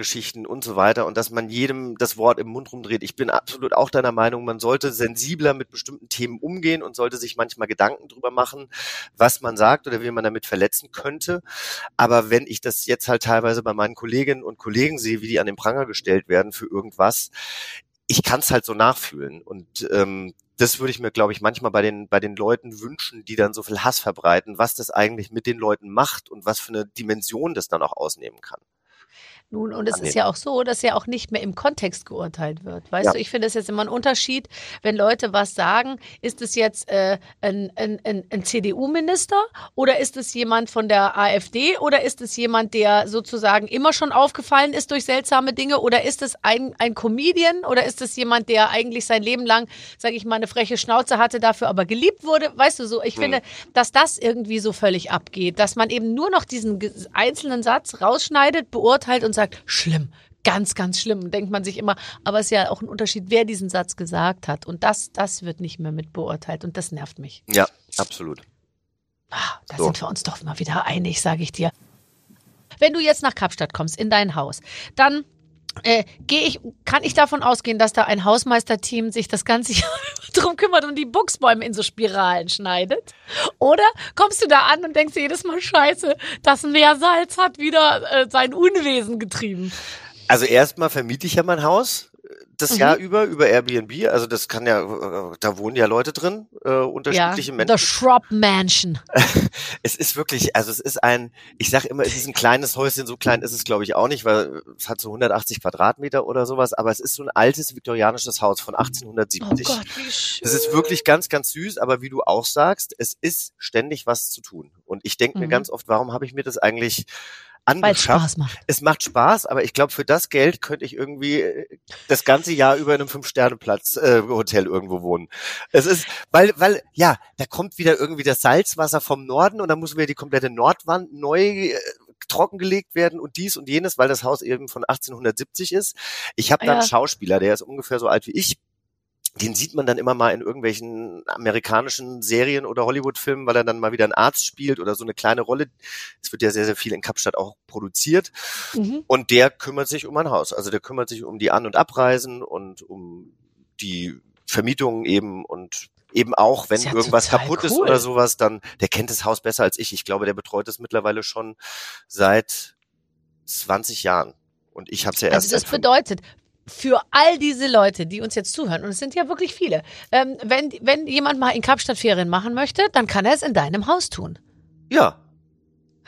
Cancel-Culture-Geschichten und so weiter und dass man jedem das Wort im Mund rumdreht. Ich bin absolut auch deiner Meinung, man sollte sensibler mit bestimmten Themen umgehen und sollte sich manchmal Gedanken drüber machen, was man sagt oder wie man damit verletzen könnte. Aber wenn ich das jetzt halt teilweise bei meinen Kolleginnen und Kollegen sehe, wie die an den Pranger gestellt werden für irgendwas, ich kann es halt so nachfühlen. Und ähm, das würde ich mir, glaube ich, manchmal bei den, bei den Leuten wünschen, die dann so viel Hass verbreiten, was das eigentlich mit den Leuten macht und was für eine Dimension das dann auch ausnehmen kann. Nun, und es ist ja auch so, dass ja auch nicht mehr im Kontext geurteilt wird. Weißt Ja. du, ich finde es jetzt immer ein Unterschied, wenn Leute was sagen, ist es jetzt äh, ein, ein, ein, ein CDU-Minister oder ist es jemand von der AfD oder ist es jemand, der sozusagen immer schon aufgefallen ist durch seltsame Dinge oder ist es ein, ein Comedian oder ist es jemand, der eigentlich sein Leben lang, sage ich mal, eine freche Schnauze hatte, dafür aber geliebt wurde? Weißt du, so, ich Hm. finde, dass das irgendwie so völlig abgeht, dass man eben nur noch diesen einzelnen Satz rausschneidet, beurteilt und sagt, schlimm, ganz, ganz schlimm. Denkt man sich immer, aber es ist ja auch ein Unterschied, wer diesen Satz gesagt hat. Und das, das wird nicht mehr mit beurteilt. Und das nervt mich. Ja, absolut. Ah, da So. sind wir uns doch mal wieder einig, sage ich dir. Wenn du jetzt nach Kapstadt kommst, in dein Haus, dann äh, gehe ich, kann ich davon ausgehen, dass da ein Hausmeisterteam sich das ganze Jahr drum kümmert und die Buchsbäume in so Spiralen schneidet? Oder kommst du da an und denkst dir jedes Mal, scheiße, das Meersalz hat wieder äh, sein Unwesen getrieben? Also erstmal vermiete ich ja mein Haus das Mhm. Jahr über über Airbnb. Also das kann ja, äh, da wohnen ja Leute drin, äh, unterschiedliche The Menschen. Shrub Mansion. Es ist wirklich, also es ist ein, ich sag immer, es ist ein kleines Häuschen, so klein ist es glaube ich auch nicht, weil es hat so 180 Quadratmeter oder sowas, aber es ist so ein altes viktorianisches Haus von Oh 1870. Gott, wie schön. Es ist wirklich ganz, ganz süß, aber wie du auch sagst, es ist ständig was zu tun. Und ich denke mir Mhm. ganz oft, warum habe ich mir das eigentlich angeschafft? Spaß macht. Es macht Spaß, aber ich glaube, für das Geld könnte ich irgendwie äh, das ganze Jahr über in einem Fünf-Sterne-Platz äh, irgendwo wohnen. Es ist, weil, weil, ja, da kommt wieder irgendwie das Salzwasser vom Norden und dann muss wieder die komplette Nordwand neu äh, trockengelegt werden und dies und jenes, weil das Haus eben von 1870 ist. Ich habe da Ja. einen Schauspieler, der ist ungefähr so alt wie ich. Den sieht man dann immer mal in irgendwelchen amerikanischen Serien oder Hollywood-Filmen, weil er dann mal wieder einen Arzt spielt oder so eine kleine Rolle. Es wird ja sehr, sehr viel in Kapstadt auch produziert. Mhm. Und der kümmert sich um ein Haus. Also der kümmert sich um die An- und Abreisen und um die Vermietungen eben und eben auch, wenn Ist ja irgendwas kaputt ist cool. oder sowas, dann, der kennt das Haus besser als ich. Ich glaube, der betreut es mittlerweile schon seit 20 Jahren. Und ich habe es ja erst Also das bedeutet, für all diese Leute, die uns jetzt zuhören, und es sind ja wirklich viele, ähm, wenn, wenn jemand mal in Kapstadt Ferien machen möchte, dann kann er es in deinem Haus tun. Ja,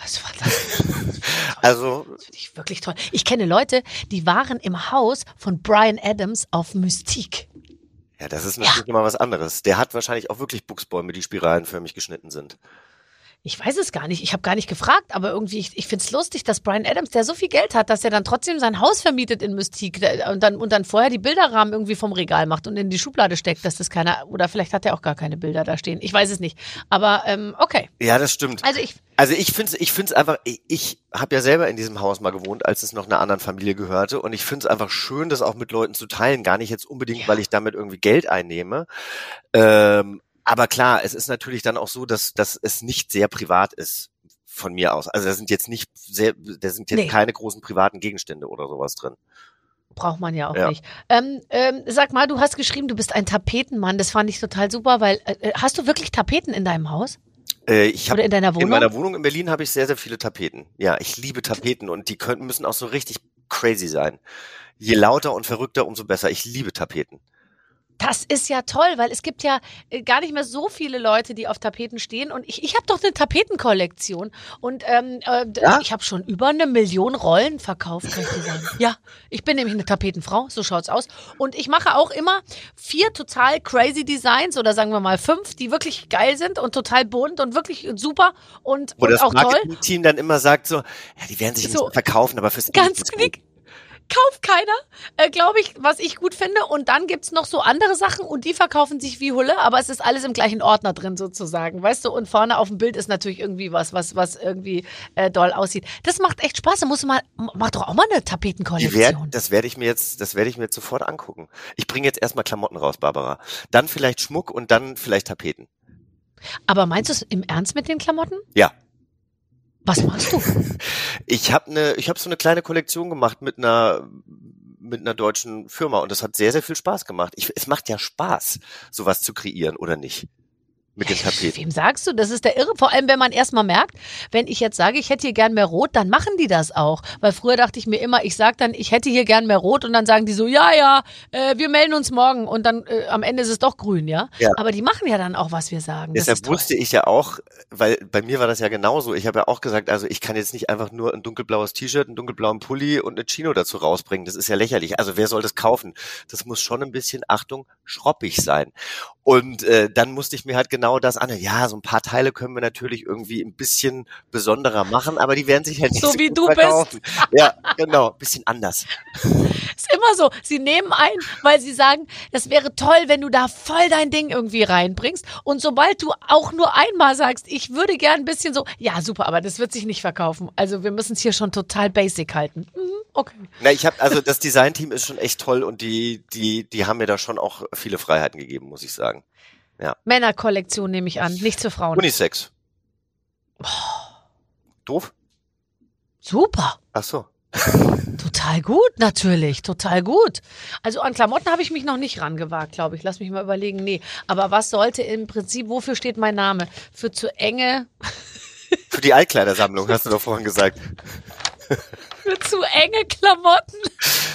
Das war das. also Das finde ich wirklich toll. Ich kenne Leute, die waren im Haus von Brian Adams auf Mystique. ja, das ist natürlich immer was anderes. Der hat wahrscheinlich auch wirklich Buchsbäume, die spiralenförmig geschnitten sind. Ich weiß es gar nicht. Ich habe gar nicht gefragt, aber irgendwie, ich, ich finde es lustig, dass Brian Adams, der so viel Geld hat, dass er dann trotzdem sein Haus vermietet in Mystique der- und dann, und dann vorher die Bilderrahmen irgendwie vom Regal macht und in die Schublade steckt, dass das keiner, oder vielleicht hat er auch gar keine Bilder da stehen. Ich weiß es nicht. Aber ähm, okay. Ja, das stimmt. Also ich, Also ich finde ich find's einfach, ich, ich habe ja selber in diesem Haus mal gewohnt, als es noch einer anderen Familie gehörte und ich finde es einfach schön, das auch mit Leuten zu teilen, gar nicht jetzt unbedingt, Ja. weil ich damit irgendwie Geld einnehme. Ähm, aber klar, es ist natürlich dann auch so, dass, dass es nicht sehr privat ist von mir aus. Also da sind jetzt nicht sehr, da sind jetzt Nee. keine großen privaten Gegenstände oder sowas drin. Braucht man ja auch Ja. nicht. Ähm, ähm, sag mal, du hast geschrieben, du bist ein Tapetenmann. Das fand ich total super, weil äh, äh, hast du wirklich Tapeten in deinem Haus Äh, ich habe oder in deiner Wohnung? in meiner Wohnung in Berlin habe ich sehr, sehr viele Tapeten. Ja, ich liebe Tapeten und die können, müssen auch so richtig crazy sein. Je lauter und verrückter, umso besser. Ich liebe Tapeten. Das ist ja toll, weil es gibt ja äh, gar nicht mehr so viele Leute, die auf Tapeten stehen. Und ich, ich habe doch eine Tapetenkollektion. Und ähm, äh, Ja? ich habe schon über eine Million Rollen verkauft, kann ich dir sagen. Ja, ich bin nämlich eine Tapetenfrau, so schaut's aus. Und ich mache auch immer vier total crazy Designs oder sagen wir mal fünf, die wirklich geil sind und total bunt und wirklich super und, Wo und das auch toll. Marketing-Team dann immer sagt so, ja, die werden sich So. nicht verkaufen, aber fürs Ganz knick. Kauft keiner, äh, glaube ich, was ich gut finde. Und dann gibt's noch so andere Sachen und die verkaufen sich wie Hulle, aber es ist alles im gleichen Ordner drin sozusagen, weißt du? Und vorne auf dem Bild ist natürlich irgendwie was, was, was irgendwie äh, doll aussieht. Das macht echt Spaß. Da musst mal, mach doch auch mal eine Die werd, Tapetenkollektion. das werde ich mir jetzt, das werde ich mir jetzt sofort angucken. Ich bringe jetzt erstmal Klamotten raus, Barbara. Dann vielleicht Schmuck und dann vielleicht Tapeten. Aber meinst du es im Ernst mit den Klamotten? Ja. Was machst du? Ich habe eine, ich habe so eine kleine Kollektion gemacht mit einer mit einer deutschen Firma und das hat sehr sehr viel Spaß gemacht. Ich, es macht ja Spaß, sowas zu kreieren oder nicht? Mit den Tapeten. Wem sagst du? Das ist der Irre. Vor allem, wenn man erstmal merkt, wenn ich jetzt sage, ich hätte hier gern mehr Rot, dann machen die das auch. Weil früher dachte ich mir immer, ich sage dann, ich hätte hier gern mehr Rot und dann sagen die so, ja, ja, äh, wir melden uns morgen und dann äh, am Ende ist es doch grün, ja? Ja. Aber die machen ja dann auch, was wir sagen. Das Deshalb wusste ich ja auch, weil bei mir war das ja genauso. Ich habe ja auch gesagt, also ich kann jetzt nicht einfach nur ein dunkelblaues T-Shirt, einen dunkelblauen Pulli und eine Chino dazu rausbringen. Das ist ja lächerlich. Also wer soll das kaufen? Das muss schon ein bisschen, Achtung, schroppig sein. Und äh, dann musste ich mir halt genau das an. Ja, so ein paar Teile können wir natürlich irgendwie ein bisschen besonderer machen, aber die werden sich halt nicht So so, wie du bist. verkaufen. Ja, genau, ein bisschen anders. ist immer so. Sie nehmen ein, weil sie sagen, das wäre toll, wenn du da voll dein Ding irgendwie reinbringst. Und sobald du auch nur einmal sagst, ich würde gern ein bisschen so, ja, super, aber das wird sich nicht verkaufen. Also wir müssen es hier schon total basic halten. Mhm. Okay. Na, ich habe also das Designteam ist schon echt toll und die die die haben mir da schon auch viele Freiheiten gegeben, muss ich sagen. Männerkollektion nehme ich an, nicht für Frauen. Unisex. Doof? Super. Ach so. Total gut, natürlich, total gut. Also an Klamotten habe ich mich noch nicht rangewagt, glaube ich. Lass mich mal überlegen. Nee, aber was sollte im Prinzip, wofür steht mein Name? Für zu enge, Für die Altkleidersammlung hast du doch vorhin gesagt. für zu enge Klamotten.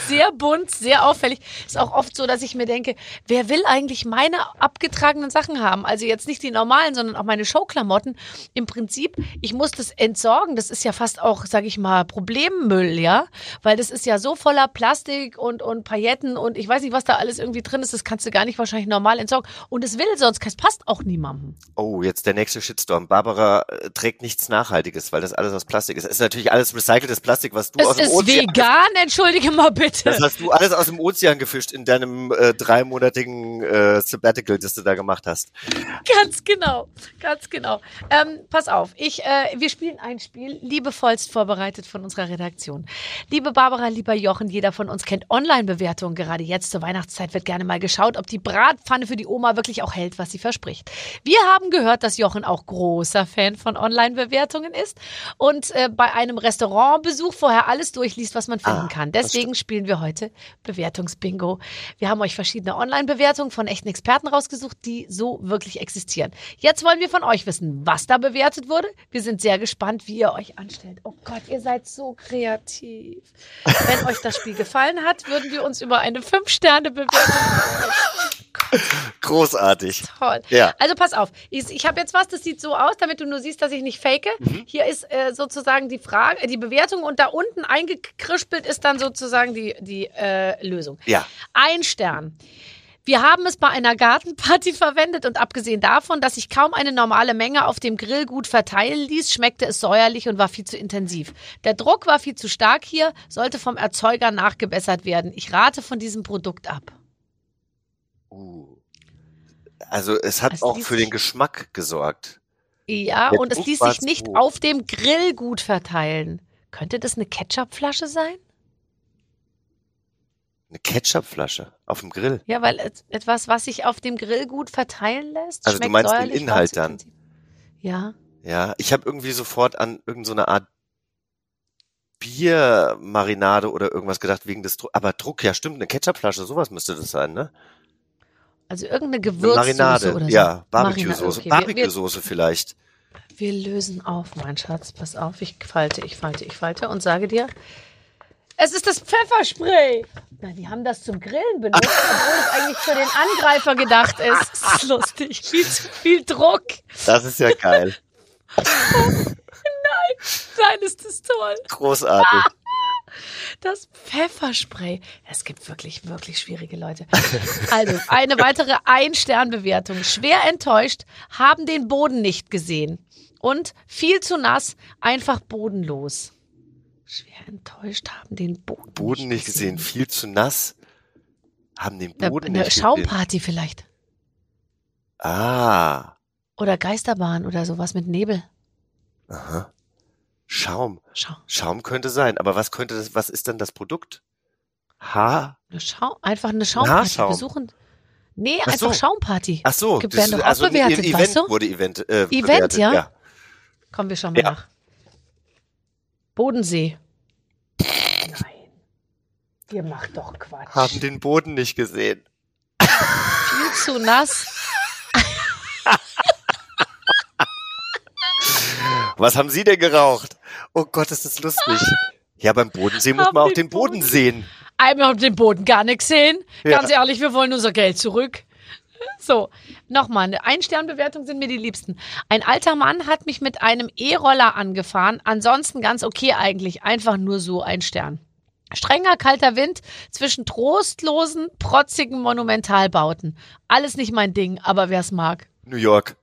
Sehr bunt, sehr auffällig. Ist auch oft so, dass ich mir denke, wer will eigentlich meine abgetragenen Sachen haben? Also jetzt nicht die normalen, sondern auch meine Showklamotten. Im Prinzip, ich muss das entsorgen. Das ist ja fast auch, sage ich mal, Problemmüll, ja? Weil das ist ja so voller Plastik und, und Pailletten und ich weiß nicht, was da alles irgendwie drin ist. Das kannst du gar nicht wahrscheinlich normal entsorgen. Und es will sonst, es passt auch niemandem. Oh, jetzt der nächste Shitstorm. Barbara äh, trägt nichts Nachhaltiges, weil das alles aus Plastik ist. Es ist natürlich alles recyceltes Plastik, was du aus Es dem ist Ozean vegan, entschuldige mal bitte. Das hast du alles aus dem Ozean gefischt in deinem äh, dreimonatigen äh, Sabbatical, das du da gemacht hast. Ganz genau, ganz genau. Ähm, pass auf, ich, äh, wir spielen ein Spiel, liebevollst vorbereitet von unserer Redaktion. Liebe Barbara, lieber Jochen, jeder von uns kennt Online-Bewertungen. Gerade jetzt zur Weihnachtszeit wird gerne mal geschaut, ob die Bratpfanne für die Oma wirklich auch hält, was sie verspricht. Wir haben gehört, dass Jochen auch großer Fan von Online-Bewertungen ist und äh, bei einem Restaurantbesuch vorher alles durchliest, was man finden Ah, kann. Deswegen spielen wir heute Bewertungsbingo. Wir haben euch verschiedene Online-Bewertungen von echten Experten rausgesucht, die so wirklich existieren. Jetzt wollen wir von euch wissen, was da bewertet wurde. Wir sind sehr gespannt, wie ihr euch anstellt. Oh Gott, ihr seid so kreativ. Wenn euch das Spiel gefallen hat, würden wir uns über eine 5-Sterne-Bewertung freuen. Großartig. Toll. Ja. Also pass auf, ich, ich habe jetzt was, das sieht so aus, damit du nur siehst, dass ich nicht fake. Mhm. Hier ist äh, sozusagen die Frage, die Bewertung und da unten eingekrispelt ist dann sozusagen die, die äh, Lösung. Ja. Ein Stern. Wir haben es bei einer Gartenparty verwendet und abgesehen davon, dass sich kaum eine normale Menge auf dem Grill gut verteilen ließ, schmeckte es säuerlich und war viel zu intensiv. Der Druck war viel zu stark hier, sollte vom Erzeuger nachgebessert werden. Ich rate von diesem Produkt ab. Uh. Also es hat Also auch für den Geschmack gesorgt. Ja, Der und es Druck ließ war sich nicht zu- auf dem Grill gut verteilen. Könnte das eine Ketchupflasche sein? Eine Ketchupflasche auf dem Grill. Ja, weil et- etwas, was sich auf dem Grill gut verteilen lässt. Also du meinst den Inhalt dann? Ja. Ja, ich habe irgendwie sofort an irgendeine so Art Biermarinade oder irgendwas gedacht wegen des Druck. Aber Druck, ja stimmt, eine Ketchupflasche, sowas müsste das sein, ne? Also irgendeine Eine Gewürzsoße Marinade, oder so. ja, Barbecue-Soße, okay, Barbecue-Soße vielleicht. Wir lösen auf, mein Schatz. Pass auf, ich falte, ich falte, ich falte und sage dir, es ist das Pfefferspray. Na, die haben das zum Grillen benutzt, obwohl es eigentlich für den Angreifer gedacht ist. Das ist lustig. Viel zu viel Druck. Das ist ja geil. Nein, ist das toll. Großartig. Das Pfefferspray. Es gibt wirklich, wirklich schwierige Leute. Also, eine weitere Ein-Stern-Bewertung. Schwer enttäuscht, haben den Boden nicht gesehen. Und viel zu nass, einfach bodenlos. Schwer enttäuscht, haben den Boden, Boden nicht gesehen, viel zu nass. Haben den Boden eine nicht gesehen. Schaumparty vielleicht. Ah, Oder Geisterbahn oder sowas mit Nebel. aha. Schaum. Schau. Schaum könnte sein, aber was könnte das, was ist dann das Produkt? Haar? Eine Schau einfach eine Schaumparty. Haarschaum. Wir suchen. Nee, Ach einfach so. Schaumpaarty. Ach so, Gibt- das werden ist- doch also ein bewertet, Event weißt du? wurde Event, äh, Event, bewertet, ja? ja. Komm, wir schauen mal Ja. nach. Bodensee. Nein. Ihr macht doch Quatsch. Haben den Boden nicht gesehen. Viel zu nass. Was haben Sie denn geraucht? Oh Gott, ist das lustig. Ja, beim Bodensee muss man auch den den Boden Boden- sehen. Einmal haben den Boden gar nicht gesehen. Ja. Ganz ehrlich, wir wollen unser Geld zurück. So, nochmal, eine Ein-Stern-Bewertung sind mir die liebsten. Ein alter Mann hat mich mit einem E-Roller angefahren. Ansonsten ganz okay eigentlich. Einfach nur so ein Stern. Strenger kalter Wind zwischen trostlosen, protzigen Monumentalbauten. Alles nicht mein Ding, aber wer's mag. New York.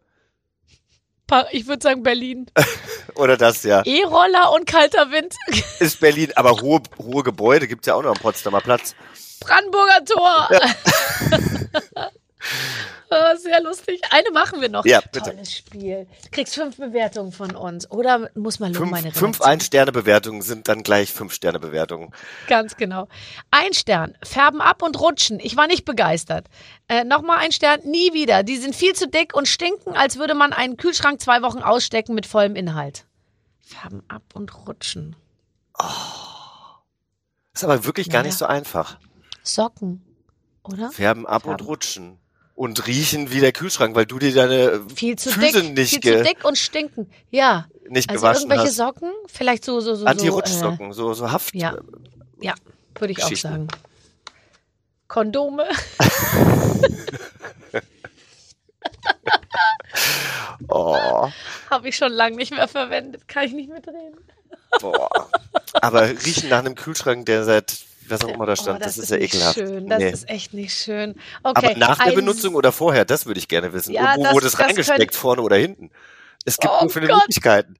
Ich würde sagen Berlin. Oder das, ja. E-Roller und kalter Wind. Ist Berlin, aber hohe, hohe Gebäude gibt's ja auch noch am Potsdamer Platz. Brandenburger Tor. Ah, Sehr lustig. Eine machen wir noch. Ja, bitte. Tolles Spiel. Du kriegst fünf Bewertungen von uns. Oder muss man loben, meine Fünf, fünf? Ein-Sterne-Bewertungen sind dann gleich Fünf-Sterne-Bewertungen. Ganz genau. Ein Stern. Färben ab und rutschen. Ich war nicht begeistert. Äh, Nochmal ein Stern. Nie wieder. Die sind viel zu dick und stinken, als würde man einen Kühlschrank zwei Wochen ausstecken mit vollem Inhalt. Färben ab und rutschen. Ist aber wirklich gar Ja. nicht so einfach. Socken. Oder? Färben ab Färben. und rutschen. Und riechen wie der Kühlschrank, weil du dir deine Viel zu Füße dick. nicht, viel zu dick und stinken. Ja. nicht Also gewaschen irgendwelche hast. Socken, vielleicht so so so Anti-Rutschsocken, so, so Haft. Ja. So, äh, ja, würde ich auch sagen. Kondome. Oh, Habe ich schon lange nicht mehr verwendet. Kann ich nicht mitreden. boah. Aber riechen nach einem Kühlschrank, der seit, was auch immer da stand, oh, das, ist ja nicht ekelhaft. Schön. Das Nee. ist echt nicht schön. Okay. Aber nach der Benutzung oder vorher, das würde ich gerne wissen. Ja, wo das- wurde es das reingesteckt, vorne oder hinten? Es gibt Oh nur viele Gott. Möglichkeiten.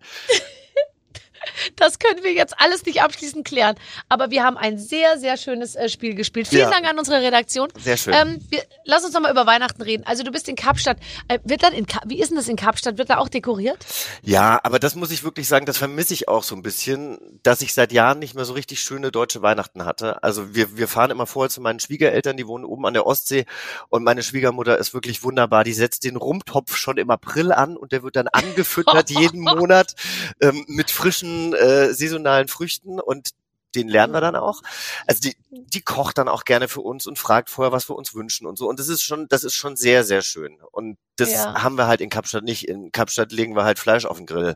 Das können wir jetzt alles nicht abschließend klären. Aber wir haben ein sehr, sehr schönes äh, Spiel gespielt. Vielen Ja. Dank an unsere Redaktion. Sehr schön. Ähm, wir, lass uns noch mal über Weihnachten reden. Also du bist in Kapstadt. Äh, wird dann in Ka wie ist denn das in Kapstadt? Wird da auch dekoriert? Ja, aber das muss ich wirklich sagen, das vermisse ich auch so ein bisschen, dass ich seit Jahren nicht mehr so richtig schöne deutsche Weihnachten hatte. Also wir, wir fahren immer vorher zu meinen Schwiegereltern, die wohnen oben an der Ostsee und meine Schwiegermutter ist wirklich wunderbar. Die setzt den Rumtopf schon im April an und der wird dann angefüttert jeden Monat ähm, mit frischen äh, saisonalen Früchten und den lernen wir dann auch. Also die, die kocht dann auch gerne für uns und fragt vorher, was wir uns wünschen und so. Und das ist schon, das ist schon sehr, sehr schön. Und das Ja. haben wir halt in Kapstadt nicht. In Kapstadt legen wir halt Fleisch auf den Grill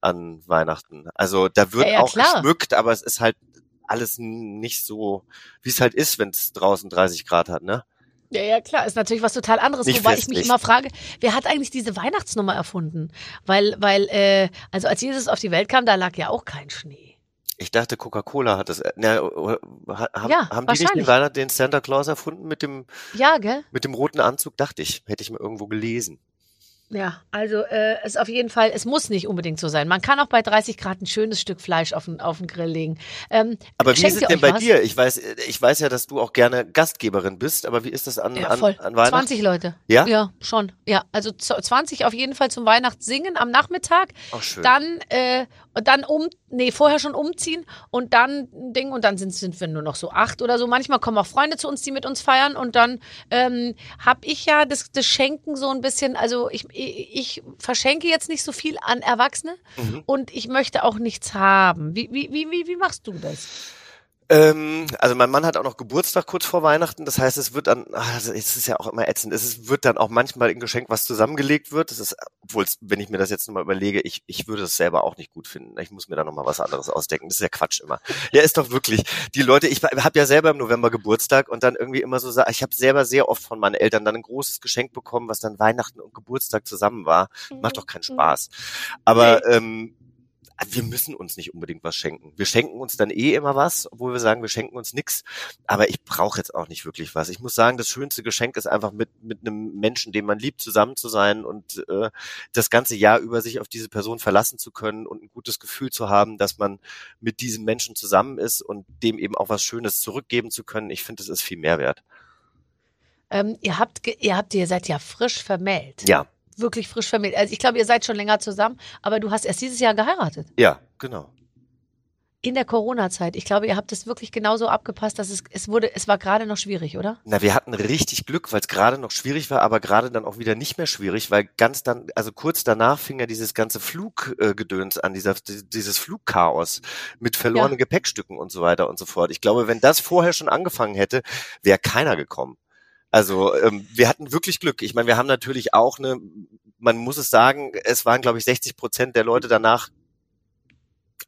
an Weihnachten. Also da wird Ja, ja, auch klar. geschmückt, aber es ist halt alles nicht so, wie es halt ist, wenn es draußen 30 Grad hat, ne? Ja, ja, klar, ist natürlich was total anderes. Nicht Wobei ich mich immer frage, wer hat eigentlich diese Weihnachtsnummer erfunden? Weil, weil, äh, also als Jesus auf die Welt kam, da lag ja auch kein Schnee. Ich dachte, Coca-Cola hat das. äh, ha- haben, Ja, haben die nicht den den Santa Claus erfunden mit dem, Ja, gell? mit dem roten Anzug? Dachte ich. Hätte ich mal irgendwo gelesen. Ja, also äh, es auf jeden Fall, es muss nicht unbedingt so sein. Man kann auch bei 30 Grad ein schönes Stück Fleisch auf den, auf den Grill legen. Ähm, Aber wie ist es denn bei was? dir? Ich weiß, ich weiß ja, dass du auch gerne Gastgeberin bist, aber wie ist das an, Ja, an, an Weihnachten? 20 Leute. Ja? Ja, schon. Ja, also z- 20 auf jeden Fall zum Weihnachtssingen am Nachmittag. Auch schön. Dann, äh, und dann um, nee, vorher schon umziehen und dann ein Ding und dann sind, sind wir nur noch so acht oder so. Manchmal kommen auch Freunde zu uns, die mit uns feiern und dann ähm, habe ich ja das, das Schenken so ein bisschen, also ich, ich, ich verschenke jetzt nicht so viel an Erwachsene Mhm. und ich möchte auch nichts haben. Wie, wie, wie, wie, wie machst du das? Ähm, also mein Mann hat auch noch Geburtstag kurz vor Weihnachten. Das heißt, es wird dann, also es ist ja auch immer ätzend. Es ist, wird dann auch manchmal ein Geschenk, was zusammengelegt wird. Das ist, obwohl, wenn ich mir das jetzt nochmal überlege, ich, ich würde es selber auch nicht gut finden. Ich muss mir da nochmal was anderes ausdenken. Das ist ja Quatsch immer. Ja, ist doch wirklich. Die Leute, ich habe ja selber im November Geburtstag und dann irgendwie immer so, ich habe selber sehr oft von meinen Eltern dann ein großes Geschenk bekommen, was dann Weihnachten und Geburtstag zusammen war. Macht doch keinen Spaß. Aber ähm, wir müssen uns nicht unbedingt was schenken. Wir schenken uns dann eh immer was, obwohl wir sagen, wir schenken uns nix. Aber ich brauche jetzt auch nicht wirklich was. Ich muss sagen, das schönste Geschenk ist einfach mit mit einem Menschen, den man liebt, zusammen zu sein und äh, das ganze Jahr über sich auf diese Person verlassen zu können und ein gutes Gefühl zu haben, dass man mit diesem Menschen zusammen ist und dem eben auch was Schönes zurückgeben zu können. Ich finde, das ist viel Mehrwert. Ähm, ihr habt, ihr habt, ihr seid ja frisch vermählt. Ja, Wirklich frisch vermählt. Also ich glaube, ihr seid schon länger zusammen, aber du hast erst dieses Jahr geheiratet. ja, genau. In der Corona-Zeit. Ich glaube, ihr habt es wirklich genauso abgepasst, dass es, es wurde, es war gerade noch schwierig, oder? Na, wir hatten richtig Glück, weil es gerade noch schwierig war, aber gerade dann auch wieder nicht mehr schwierig, weil ganz dann, also kurz danach fing ja dieses ganze Fluggedöns äh, an, dieser, dieses Flugchaos mit verlorenen Ja. Gepäckstücken und so weiter und so fort. Ich glaube, wenn das vorher schon angefangen hätte, wäre keiner gekommen. Also ähm, wir hatten wirklich Glück. Ich meine, wir haben natürlich auch eine, man muss es sagen, es waren, glaube ich, 60 Prozent der Leute danach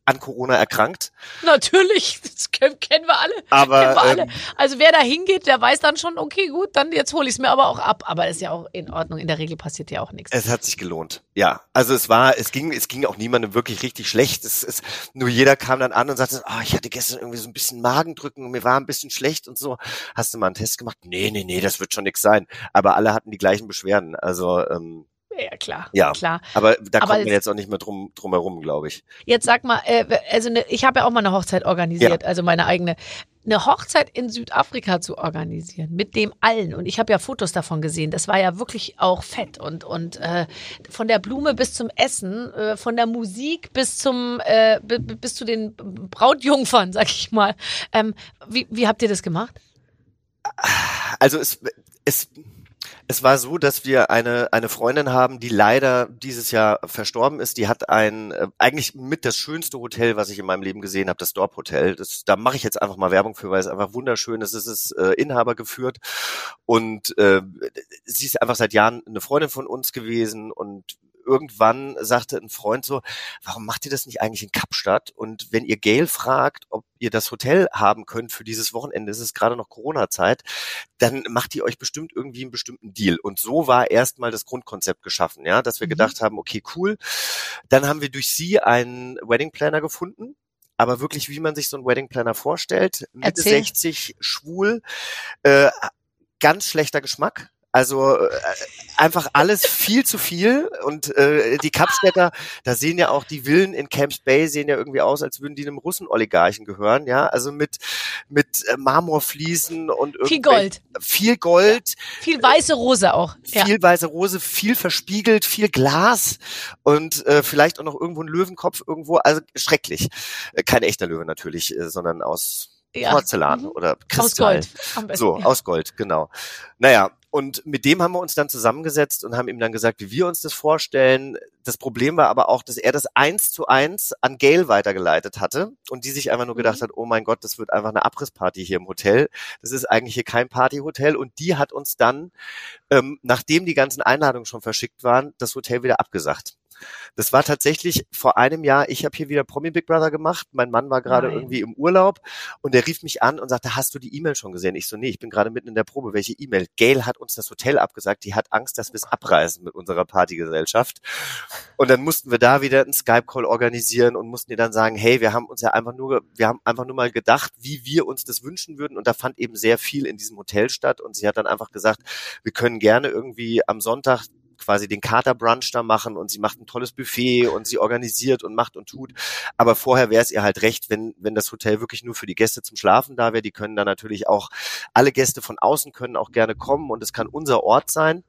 an Corona erkrankt. Natürlich, das kennen, wir alle. Aber wir alle. ähm, Also wer da hingeht, der weiß dann schon, okay, gut, dann jetzt hole ich es mir aber auch ab. Aber ist ja auch in Ordnung. In der Regel passiert ja auch nichts. Es hat sich gelohnt. Ja, also es war, es ging, es ging auch niemandem wirklich richtig schlecht. Es ist nur jeder kam dann an und sagte, ah, ich hatte gestern irgendwie so ein bisschen Magendrücken und mir war ein bisschen schlecht und so. Hast du mal einen Test gemacht? Nee, nee, nee, das wird schon nix sein. Aber alle hatten die gleichen Beschwerden. Also ähm, Ja, klar. Ja. klar. aber da Aber kommt man jetzt auch nicht mehr drum drum herum, glaube ich. Jetzt sag mal, äh, also ne, ich habe ja auch mal eine Hochzeit organisiert, also meine eigene. eine Hochzeit in Südafrika zu organisieren, mit dem allen. Und ich habe ja Fotos davon gesehen. Das war ja wirklich auch fett. Und, und äh, von der Blume bis zum Essen, äh, von der Musik bis zum äh, bis zu den Brautjungfern, sag ich mal. Ähm, wie, wie habt ihr das gemacht? Also es, es es war so, dass wir eine, eine Freundin haben, die leider dieses Jahr verstorben ist. Die hat ein, äh, eigentlich mit das schönste Hotel, was ich in meinem Leben gesehen habe, das Dorp Hotel. Das, da mache ich jetzt einfach mal Werbung für, weil es einfach wunderschön ist. Es ist äh, Inhaber geführt und äh, sie ist einfach seit Jahren eine Freundin von uns gewesen und irgendwann sagte ein Freund so, warum macht ihr das nicht eigentlich in Kapstadt? Und wenn ihr Gail fragt, ob ihr das Hotel haben könnt für dieses Wochenende, es ist gerade noch Corona-Zeit, dann macht ihr euch bestimmt irgendwie einen bestimmten Deal. Und so war erstmal das Grundkonzept geschaffen, ja, dass wir mhm. gedacht haben, okay, cool. Dann haben wir durch sie einen Wedding Planner gefunden, aber wirklich, wie man sich so einen Wedding Planner vorstellt, Mitte Erzähl. 60, schwul, äh, ganz schlechter Geschmack, also äh, einfach alles viel zu viel und äh, die Kapstädter, da sehen ja auch die Villen in Camps Bay sehen ja irgendwie aus, als würden die einem Russen-Oligarchen gehören, ja, also mit mit äh, Marmorfliesen und viel Gold, viel Gold, viel weiße Rose auch, ja. viel weiße Rose, viel verspiegelt, viel Glas und äh, vielleicht auch noch irgendwo ein Löwenkopf irgendwo, also schrecklich, äh, kein echter Löwe natürlich, äh, sondern aus ja. Porzellan mhm. oder Kristall. Aus Gold. so, aus Gold, genau. Naja, und mit dem haben wir uns dann zusammengesetzt und haben ihm dann gesagt, wie wir uns das vorstellen. Das Problem war aber auch, dass er das eins zu eins an Gail weitergeleitet hatte und die sich einfach nur gedacht mhm. hat, oh mein Gott, das wird einfach eine Abrissparty hier im Hotel. Das ist eigentlich hier kein Partyhotel. Und die hat uns dann, ähm, nachdem die ganzen Einladungen schon verschickt waren, das Hotel wieder abgesagt. Das war tatsächlich vor einem Jahr, ich habe hier wieder Promi Big Brother gemacht, mein Mann war gerade irgendwie im Urlaub und der rief mich an und sagte, hast du die E-Mail schon gesehen? Ich so, nee, ich bin gerade mitten in der Probe. Welche E-Mail? Gail hat uns das Hotel abgesagt, die hat Angst, dass wir es abreisen mit unserer Partygesellschaft. Und dann mussten wir da wieder einen Skype-Call organisieren und mussten ihr dann sagen, hey, wir haben uns ja einfach nur, wir haben einfach nur mal gedacht, wie wir uns das wünschen würden. Und da fand eben sehr viel in diesem Hotel statt. Und sie hat dann einfach gesagt, wir können gerne irgendwie am Sonntag quasi den Katerbrunch da machen und sie macht ein tolles Buffet und sie organisiert und macht und tut. Aber vorher wäre es ihr halt recht, wenn, wenn das Hotel wirklich nur für die Gäste zum Schlafen da wäre. Die können dann natürlich auch, alle Gäste von außen können auch gerne kommen und es kann unser Ort sein.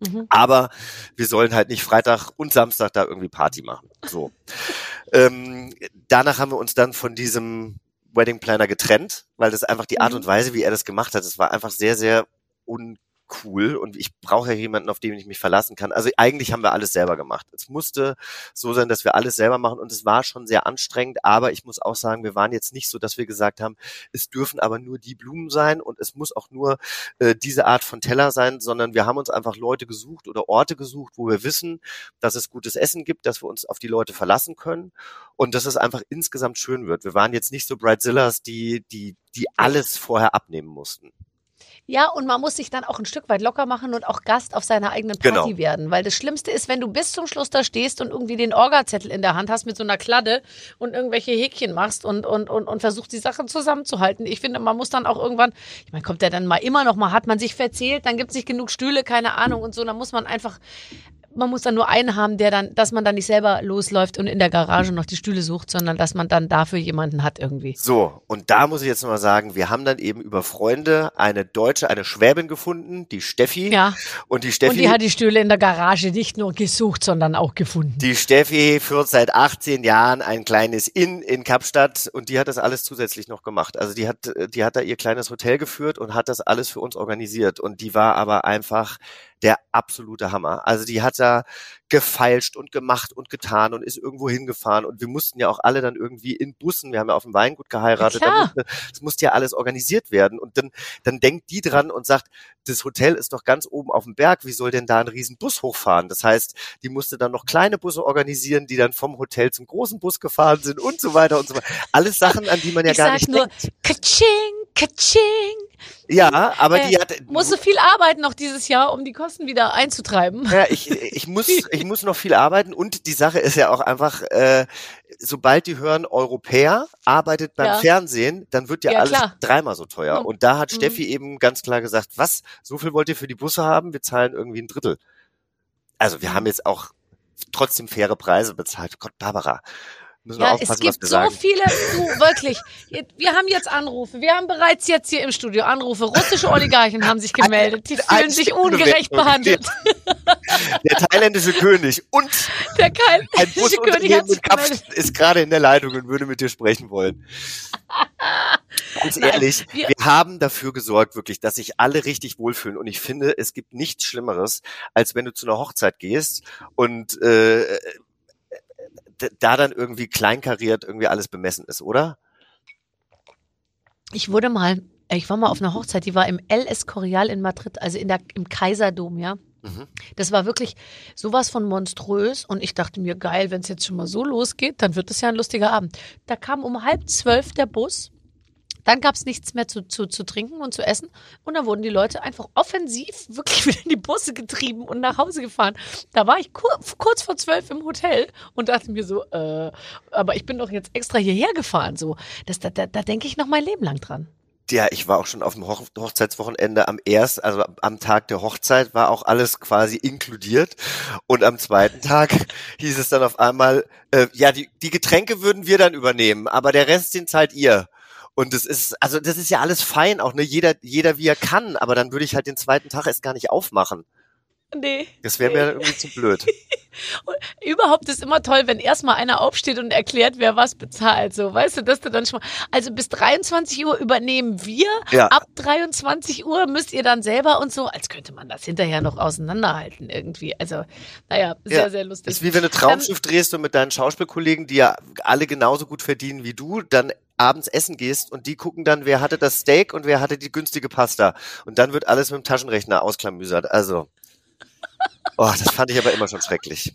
Mhm. Aber wir sollen halt nicht Freitag und Samstag da irgendwie Party machen. So. ähm, danach haben wir uns dann von diesem Wedding Planner getrennt, weil das einfach die Art mhm. und Weise, wie er das gemacht hat, es war einfach sehr, sehr un cool und ich brauche ja jemanden, auf den ich mich verlassen kann. Also eigentlich haben wir alles selber gemacht. Es musste so sein, dass wir alles selber machen und es war schon sehr anstrengend, aber ich muss auch sagen, wir waren jetzt nicht so, dass wir gesagt haben, es dürfen aber nur die Blumen sein und es muss auch nur äh, diese Art von Teller sein, sondern wir haben uns einfach Leute gesucht oder Orte gesucht, wo wir wissen, dass es gutes Essen gibt, dass wir uns auf die Leute verlassen können und dass es einfach insgesamt schön wird. Wir waren jetzt nicht so Brightzillas, die, die, die alles vorher abnehmen mussten. Ja, und man muss sich dann auch ein Stück weit locker machen und auch Gast auf seiner eigenen Party genau. werden. Weil das Schlimmste ist, wenn du bis zum Schluss da stehst und irgendwie den Orgazettel in der Hand hast mit so einer Kladde und irgendwelche Häkchen machst und, und, und, und versuchst, die Sachen zusammenzuhalten. Ich finde, man muss dann auch irgendwann, ich meine, kommt der dann mal immer noch mal, hat man sich verzählt, dann gibt es nicht genug Stühle, keine Ahnung und so, dann muss man einfach man muss dann nur einen haben, der dann, dass man dann nicht selber losläuft und in der Garage noch die Stühle sucht, sondern dass man dann dafür jemanden hat irgendwie. So, und da muss ich jetzt nochmal sagen, wir haben dann eben über Freunde eine Deutsche, eine Schwäbin gefunden, die Steffi. Ja. Und die Steffi. Und die hat die Stühle in der Garage nicht nur gesucht, sondern auch gefunden. Die Steffi führt seit 18 Jahren ein kleines Inn in Kapstadt und die hat das alles zusätzlich noch gemacht. Also die hat, die hat da ihr kleines Hotel geführt und hat das alles für uns organisiert und die war aber einfach der absolute Hammer. Also die hat da gefeilscht und gemacht und getan und ist irgendwo hingefahren und wir mussten ja auch alle dann irgendwie in Bussen, wir haben ja auf dem Weingut geheiratet, ja, musste, das musste ja alles organisiert werden und dann, dann denkt die dran und sagt, das Hotel ist doch ganz oben auf dem Berg, wie soll denn da ein riesen Bus hochfahren? Das heißt, die musste dann noch kleine Busse organisieren, die dann vom Hotel zum großen Bus gefahren sind und so weiter und so weiter. Alles Sachen, an die man ja ich gar nicht nur, denkt. Kaching, kaching. Ja, aber äh, die hat. Musste viel arbeiten noch dieses Jahr, um die Kosten wieder einzutreiben. Ja, ich, ich muss, ich muss noch viel arbeiten und die Sache ist ja auch einfach, äh, sobald die hören, Europäer arbeitet beim ja. Fernsehen, dann wird ja, ja alles klar. dreimal so teuer. Und da hat mhm. Steffi eben ganz klar gesagt, was, so viel wollt ihr für die Busse haben? Wir zahlen irgendwie ein Drittel. Also wir haben jetzt auch trotzdem faire Preise bezahlt. Gott, Barbara. Ja, es gibt so sagen. viele, du, wirklich. Wir haben jetzt Anrufe. Wir haben bereits jetzt hier im Studio Anrufe. Russische Oligarchen haben sich gemeldet. Die fühlen sich ungerecht behandelt. Der thailändische König und Der ein König hat sich gemeldet. Ist gerade in der Leitung und würde mit dir sprechen wollen. Ganz Nein, ehrlich, wir- wir haben dafür gesorgt, wirklich, dass sich alle richtig wohlfühlen. Und ich finde, es gibt nichts Schlimmeres, als wenn du zu einer Hochzeit gehst und äh, da dann irgendwie kleinkariert irgendwie alles bemessen ist, oder? Ich wurde mal, ich war mal auf einer Hochzeit, die war im El Escorial in Madrid, also in der, im Kaiserdom, ja. Mhm. Das war wirklich sowas von monströs und ich dachte mir, geil, wenn es jetzt schon mal so losgeht, dann wird es ja ein lustiger Abend. Da kam um halb zwölf der Bus. Dann gab es nichts mehr zu, zu, zu trinken und zu essen. Und dann wurden die Leute einfach offensiv wirklich wieder in die Busse getrieben und nach Hause gefahren. Da war ich kur kurz vor zwölf im Hotel und dachte mir so, äh, aber ich bin doch jetzt extra hierher gefahren. So, das, da, da, da denke ich noch mein Leben lang dran. Ja, ich war auch schon auf dem Hoch Hochzeitswochenende am erst, also am Tag der Hochzeit war auch alles quasi inkludiert. Und am zweiten Tag hieß es dann auf einmal, äh, ja, die, die Getränke würden wir dann übernehmen, aber der Rest, den zahlt ihr. Und das ist, also das ist ja alles fein, auch ne, jeder, jeder wie er kann, aber dann würde ich halt den zweiten Tag erst gar nicht aufmachen. Nee. Das wäre mir irgendwie zu blöd. Überhaupt ist immer toll, wenn erstmal einer aufsteht und erklärt, wer was bezahlt. So, weißt du, dass du dann schon mal. Also bis 23 Uhr übernehmen wir. Ja. Ab 23 Uhr müsst ihr dann selber und so, als könnte man das hinterher noch auseinanderhalten irgendwie. Also, naja, sehr, Ja, sehr lustig. ist wie wenn du Traumschiff drehst und mit deinen Schauspielkollegen, die ja alle genauso gut verdienen wie du, dann abends essen gehst und die gucken dann, wer hatte das Steak und wer hatte die günstige Pasta. Und dann wird alles mit dem Taschenrechner ausklamüsert. Also. Oh, das fand ich aber immer schon schrecklich.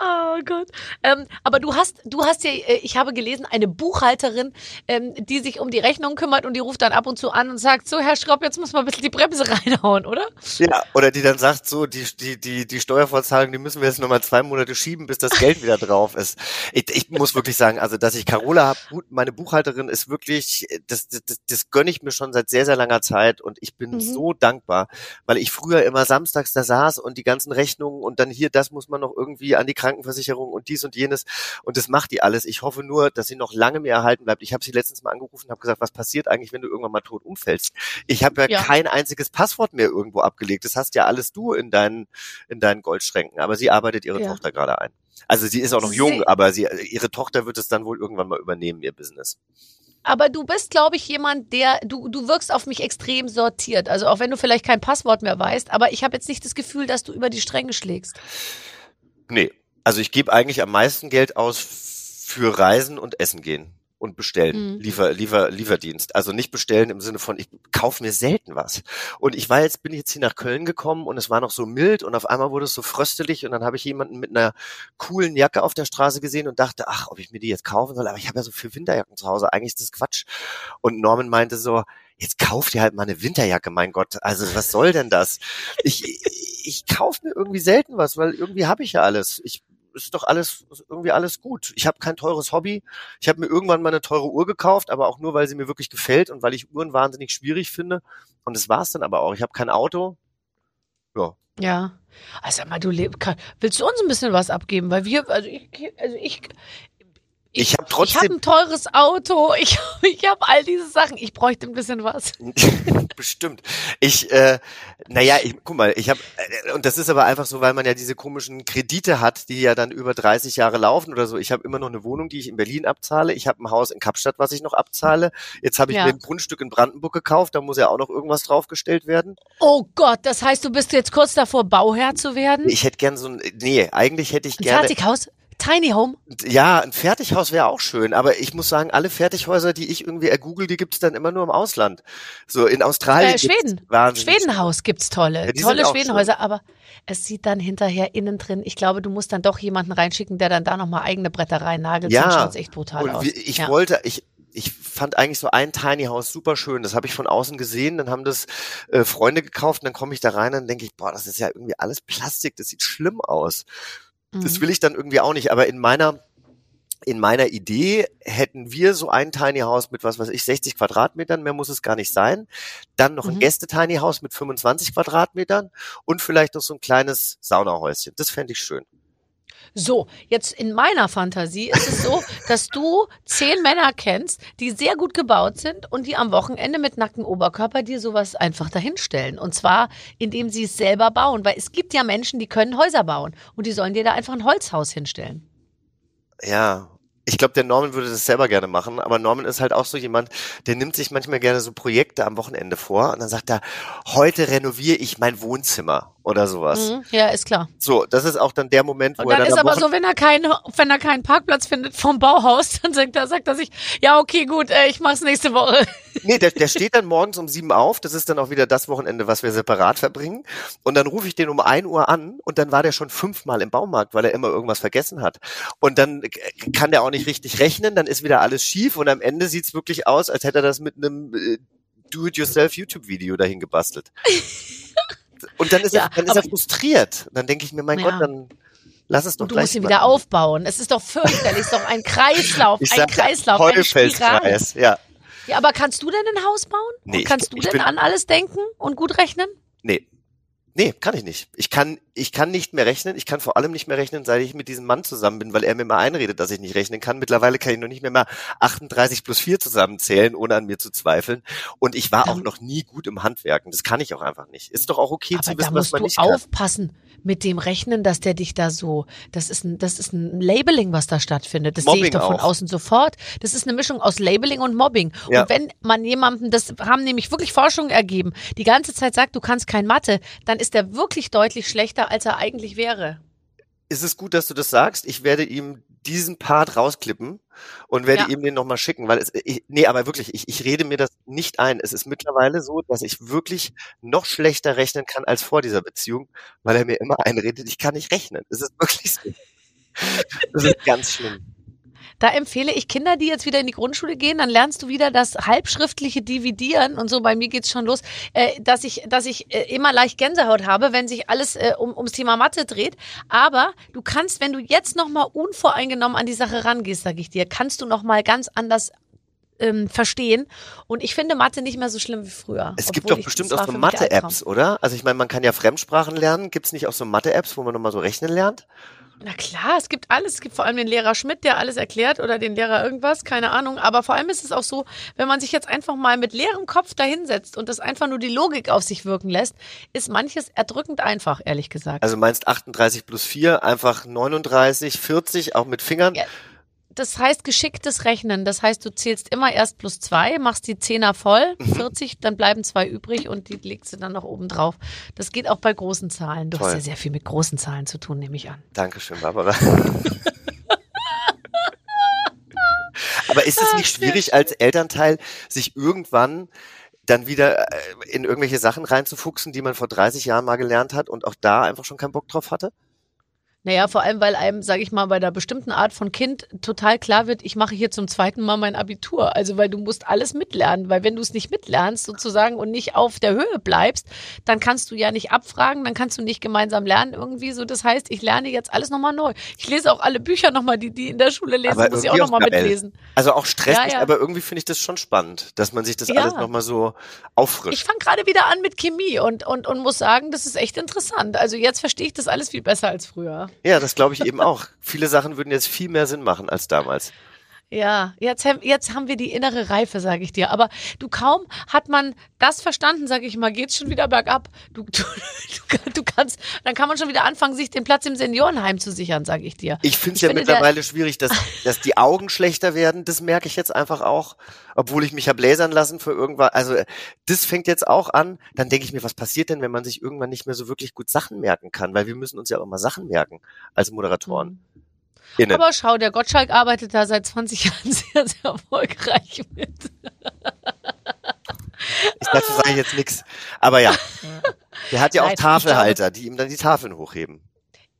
Oh Gott. Ähm, aber du hast, du hast ja, äh, ich habe gelesen, eine Buchhalterin, ähm, die sich um die Rechnung kümmert und die ruft dann ab und zu an und sagt, so Herr Schropp, jetzt muss mal ein bisschen die Bremse reinhauen, oder? Ja, oder die dann sagt so, die, die, die, die Steuervorzahlung, die müssen wir jetzt nochmal zwei Monate schieben, bis das Geld wieder drauf ist. Ich, ich muss wirklich sagen, also, dass ich Carola habe, meine Buchhalterin ist wirklich, das, das, das, gönne ich mir schon seit sehr, sehr langer Zeit und ich bin Mhm. so dankbar, weil ich früher immer samstags da saß und die ganzen Rechnungen und dann hier, das muss man noch irgendwie an die Krankenversicherung und dies und jenes und das macht die alles. Ich hoffe nur, dass sie noch lange mehr erhalten bleibt. Ich habe sie letztens mal angerufen und habe gesagt, was passiert eigentlich, wenn du irgendwann mal tot umfällst? Ich habe ja, Ja. kein einziges Passwort mehr irgendwo abgelegt. Das hast ja alles du in deinen in deinen Goldschränken. Aber sie arbeitet ihre Ja. Tochter gerade ein. Also sie ist auch noch Sie- jung, aber sie ihre Tochter wird es dann wohl irgendwann mal übernehmen ihr Business. Aber du bist, glaube ich, jemand, der, du, du wirkst auf mich extrem sortiert. Also auch wenn du vielleicht kein Passwort mehr weißt, aber ich habe jetzt nicht das Gefühl, dass du über die Stränge schlägst. Nee, also ich gebe eigentlich am meisten Geld aus für Reisen und Essen gehen und bestellen, Mhm. Liefer, Liefer, Lieferdienst. Also nicht bestellen im Sinne von, ich kaufe mir selten was. Und ich war jetzt, bin jetzt hier nach Köln gekommen und es war noch so mild und auf einmal wurde es so fröstelig und dann habe ich jemanden mit einer coolen Jacke auf der Straße gesehen und dachte, ach, ob ich mir die jetzt kaufen soll, aber ich habe ja so viel Winterjacken zu Hause, eigentlich ist das Quatsch. Und Norman meinte so, jetzt kauf dir halt mal eine Winterjacke, mein Gott. Also was soll denn das? Ich, ich, ich kaufe mir irgendwie selten was, weil irgendwie habe ich ja alles. Ich ist doch alles irgendwie alles gut. Ich habe kein teures Hobby. Ich habe mir irgendwann mal eine teure Uhr gekauft, aber auch nur, weil sie mir wirklich gefällt und weil ich Uhren wahnsinnig schwierig finde. Und das war's dann aber auch. Ich habe kein Auto. Ja. Ja. Also sag mal, du leb, kann, willst du uns ein bisschen was abgeben? Weil wir, also ich, also ich, Ich habe ich habe trotzdem ein teures Auto, ich, ich habe all diese Sachen. Ich bräuchte ein bisschen was. bestimmt. Ich, äh, naja, ich, guck mal, ich habe, äh, und das ist aber einfach so, weil man ja diese komischen Kredite hat, die ja dann über 30 Jahre laufen oder so. Ich habe immer noch eine Wohnung, die ich in Berlin abzahle. Ich habe ein Haus in Kapstadt, was ich noch abzahle. Jetzt habe ich Ja. mir ein Grundstück in Brandenburg gekauft, da muss ja auch noch irgendwas draufgestellt werden. Oh Gott, das heißt, du bist jetzt kurz davor, Bauherr zu werden? Ich hätte gern so ein, nee, eigentlich hätte ich Ein gerne, Fertighaus? Tiny Home? ja, ein Fertighaus wäre auch schön, aber ich muss sagen, alle Fertighäuser, die ich irgendwie ergoogle, die gibt's dann immer nur im Ausland. So in Australien. Äh, Schweden. Schwedenhaus gibt's tolle, Ja, tolle Schwedenhäuser, aber es sieht dann hinterher innen drin. Ich glaube, du musst dann doch jemanden reinschicken, der dann da nochmal eigene Bretter reinnagelt. Ja. Sonst schaut's echt brutal Und aus. ich ja. wollte, ich, ich fand eigentlich so ein Tiny House super schön. Das habe ich von außen gesehen. Dann haben das äh, Freunde gekauft. Und dann komme ich da rein und denke ich, boah, das ist ja irgendwie alles Plastik. Das sieht schlimm aus. Das Mhm. will ich dann irgendwie auch nicht. Aber in meiner in meiner Idee hätten wir so ein Tiny House mit was weiß ich 60 Quadratmetern, mehr muss es gar nicht sein. Dann noch ein Mhm. Gäste-Tiny House mit 25 Quadratmetern und vielleicht noch so ein kleines Saunahäuschen. Das fände ich schön. So, jetzt in meiner Fantasie ist es so, dass du zehn Männer kennst, die sehr gut gebaut sind und die am Wochenende mit nacktem Oberkörper dir sowas einfach dahinstellen. Und zwar, indem sie es selber bauen. Weil es gibt ja Menschen, die können Häuser bauen und die sollen dir da einfach ein Holzhaus hinstellen. Ja, ich glaube, der Norman würde das selber gerne machen, aber Norman ist halt auch so jemand, der nimmt sich manchmal gerne so Projekte am Wochenende vor und dann sagt er, heute renoviere ich mein Wohnzimmer oder sowas. Mhm, ja, ist klar. So, das ist auch dann der Moment, wo Und dann er ist dann am aber Wochen- so, wenn er keinen, wenn er keinen Parkplatz findet vom Bauhaus, dann sagt er, sagt er sich, ja, okay, gut, äh, ich mach's nächste Woche. Nee, der, der steht dann morgens um sieben auf. Das ist dann auch wieder das Wochenende, was wir separat verbringen. Und dann rufe ich den um ein Uhr an und dann war der schon fünfmal im Baumarkt, weil er immer irgendwas vergessen hat. Und dann kann der auch nicht richtig rechnen, dann ist wieder alles schief und am Ende sieht's wirklich aus, als hätte er das mit einem äh, Do-it-yourself YouTube-Video dahin gebastelt. Und dann ist, Ja, er, dann ist er frustriert. Dann denke ich mir, mein Ja. Gott, dann lass es doch Und du musst ihn wieder aufbauen. Es ist doch fürchterlich, es ist doch ein Kreislauf, Ich ein sag Kreislauf, eine Spirale. Ja. Ja, aber kannst du denn ein Haus bauen? Nee, und kannst ich- du ich denn an alles denken und gut rechnen? Nee. Nee, kann ich nicht. Ich kann, ich kann nicht mehr rechnen. Ich kann vor allem nicht mehr rechnen, seit ich mit diesem Mann zusammen bin, weil er mir mal einredet, dass ich nicht rechnen kann. Mittlerweile kann ich noch nicht mehr mal 38 plus 4 zusammenzählen, ohne an mir zu zweifeln. Und ich war auch noch nie gut im Handwerken. Das kann ich auch einfach nicht. Ist doch auch okay Aber zu da wissen, was musst man du nicht kann. aufpassen mit dem Rechnen, dass der dich da so, das ist ein, das ist ein Labeling, was da stattfindet. Das sehe ich Mobbing doch von auch. außen sofort. Das ist eine Mischung aus Labeling und Mobbing. Ja. Und wenn man jemandem, das haben nämlich wirklich Forschungen ergeben, die ganze Zeit sagt, du kannst kein Mathe, dann ist er wirklich deutlich schlechter, als er eigentlich wäre. Ist es gut, dass du das sagst? Ich werde ihm diesen Part rausklippen und werde Ja. ihm den nochmal schicken, weil es, ich, nee, aber wirklich, ich, ich rede mir das nicht ein. Es ist mittlerweile so, dass ich wirklich noch schlechter rechnen kann als vor dieser Beziehung, weil er mir immer einredet, ich kann nicht rechnen. Es ist wirklich so. Das ist ganz schlimm. Da empfehle ich Kinder, die jetzt wieder in die Grundschule gehen, dann lernst du wieder das halbschriftliche Dividieren und so. Bei mir geht's schon los, äh, dass ich, dass ich äh, immer leicht Gänsehaut habe, wenn sich alles äh, um, ums Thema Mathe dreht. Aber du kannst, wenn du jetzt noch mal unvoreingenommen an die Sache rangehst, sage ich dir, kannst du noch mal ganz anders ähm, verstehen. Und ich finde Mathe nicht mehr so schlimm wie früher. Es gibt doch bestimmt auch so Mathe-Apps, oder? Also ich meine, man kann ja Fremdsprachen lernen. Gibt es nicht auch so Mathe-Apps, wo man nochmal so rechnen lernt? Na klar, es gibt alles. Es gibt vor allem den Lehrer Schmidt, der alles erklärt oder den Lehrer irgendwas, keine Ahnung. Aber vor allem ist es auch so, wenn man sich jetzt einfach mal mit leerem Kopf dahinsetzt und das einfach nur die Logik auf sich wirken lässt, ist manches erdrückend einfach, ehrlich gesagt. Also meinst 38 plus 4, einfach 39, 40, auch mit Fingern? Ja. Das heißt geschicktes Rechnen. Das heißt, du zählst immer erst plus zwei, machst die Zehner voll, Mhm. 40, dann bleiben zwei übrig und die legst du dann noch oben drauf. Das geht auch bei großen Zahlen. Du hast Toll. ja sehr viel mit großen Zahlen zu tun, nehme ich an. Dankeschön, Barbara. Aber ist es nicht schwierig als Elternteil, sich irgendwann dann wieder äh, in irgendwelche Sachen reinzufuchsen, die man vor 30 Jahren mal gelernt hat und auch da einfach schon keinen Bock drauf hatte? Naja, vor allem, weil einem, sage ich mal, bei der bestimmten Art von Kind total klar wird, ich mache hier zum zweiten Mal mein Abitur. Also, weil du musst alles mitlernen. Weil wenn du es nicht mitlernst sozusagen und nicht auf der Höhe bleibst, dann kannst du ja nicht abfragen, dann kannst du nicht gemeinsam lernen irgendwie so. Das heißt, ich lerne jetzt alles nochmal neu. Ich lese auch alle Bücher nochmal, die die in der Schule lesen, Aber muss ich auch nochmal mitlesen. Also auch stressig, Ja, ja. aber irgendwie finde ich das schon spannend, dass man sich das Ja. alles nochmal so auffrischt. Ich fange gerade wieder an mit Chemie und, und, und muss sagen, das ist echt interessant. Also jetzt verstehe ich das alles viel besser als früher. Ja, das glaube ich eben auch. Viele Sachen würden jetzt viel mehr Sinn machen als damals. Ja, jetzt, haben- jetzt haben wir die innere Reife, sage ich dir. Aber du kaum hat man das verstanden, sage ich mal, geht's schon wieder bergab. Du, du, du, kannst, dann kann man schon wieder anfangen, sich den Platz im Seniorenheim zu sichern, sage ich dir. Ich finde es Ich ja finde, mittlerweile schwierig, dass, dass die Augen schlechter werden. Das merke ich jetzt einfach auch, obwohl ich mich hab lasern lassen für irgendwas. Also das fängt jetzt auch an. Dann denke ich mir, was passiert denn, wenn man sich irgendwann nicht mehr so wirklich gut Sachen merken kann? Weil wir müssen uns ja auch immer Sachen merken als Moderatoren. Innen. Aber schau, der Gottschalk arbeitet da seit 20 Jahren sehr, sehr erfolgreich mit. Ich dazu sage ich jetzt nichts. Aber ja, der hat ja auch Nein, ich Tafelhalter, die ihm dann die Tafeln hochheben.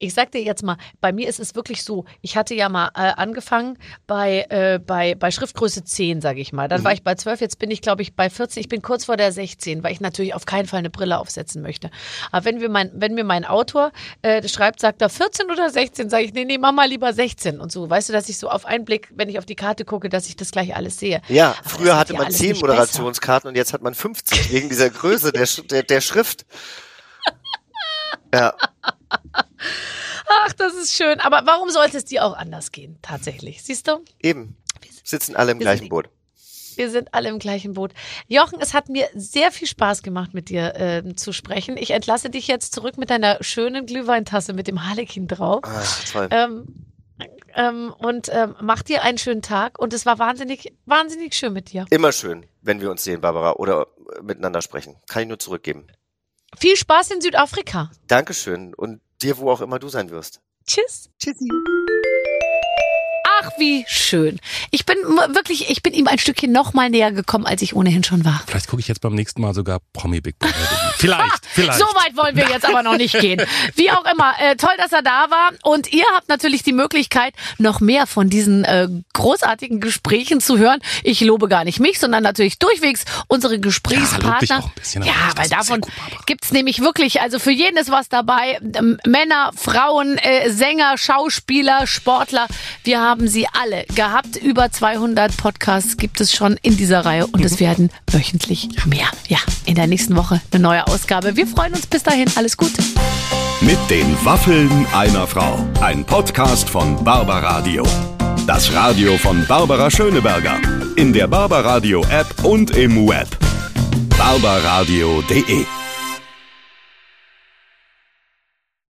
Ich sag dir jetzt mal, bei mir ist es wirklich so, ich hatte ja mal äh, angefangen bei, äh, bei, bei Schriftgröße 10, sage ich mal. Dann Mhm. war ich bei 12, jetzt bin ich, glaube ich, bei 14. Ich bin kurz vor der 16, weil ich natürlich auf keinen Fall eine Brille aufsetzen möchte. Aber wenn, wir mein, wenn mir mein Autor äh, schreibt, sagt er 14 oder 16, sage ich, nee, nee, mach mal lieber 16 und so. Weißt du, dass ich so auf einen Blick, wenn ich auf die Karte gucke, dass ich das gleich alles sehe. Ja, Aber früher hatte ja man alles zehn nicht Moderationskarten und jetzt hat man 50 wegen dieser Größe der, der, der Schrift. Ja, Ach, das ist schön. Aber warum sollte es dir auch anders gehen, tatsächlich? Siehst du? Eben. Sitzen alle im wir gleichen Boot. Wir sind alle im gleichen Boot. Jochen, es hat mir sehr viel Spaß gemacht, mit dir ähm, zu sprechen. Ich entlasse dich jetzt zurück mit deiner schönen Glühweintasse mit dem Harlekin drauf. Ah, toll. Ähm, ähm, und ähm, mach dir einen schönen Tag. Und es war wahnsinnig, wahnsinnig schön mit dir. Immer schön, wenn wir uns sehen, Barbara, oder äh, miteinander sprechen. Kann ich nur zurückgeben. Viel Spaß in Südafrika. Dankeschön und dir, wo auch immer du sein wirst. Tschüss. Tschüssi. Ach, wie schön. Ich bin wirklich, ich bin ihm ein Stückchen noch mal näher gekommen, als ich ohnehin schon war. Vielleicht gucke ich jetzt beim nächsten Mal sogar Promi Big Brother. vielleicht, vielleicht. So weit wollen wir jetzt aber noch nicht gehen. Wie auch immer, äh, toll, dass er da war. Und ihr habt natürlich die Möglichkeit, noch mehr von diesen äh, großartigen Gesprächen zu hören. Ich lobe gar nicht mich, sondern natürlich durchwegs unsere Ja, Gesprächspartner. ja, das weil davon gut, Barbara. gibt's nämlich wirklich, also für jeden ist was dabei. Ähm, Männer, Frauen, äh, Sänger, Schauspieler, Sportler. Wir haben sie alle gehabt. Über 200 Podcasts gibt es schon in dieser Reihe und es werden wöchentlich mehr. Ja, in der nächsten Woche eine neue Ausgabe. Wir freuen uns bis dahin. Alles Gute. Mit den Waffeln einer Frau. Ein Podcast von Barbaradio. Das Radio von Barbara Schöneberger. In der Barbaradio App und im Web. barbaradio.de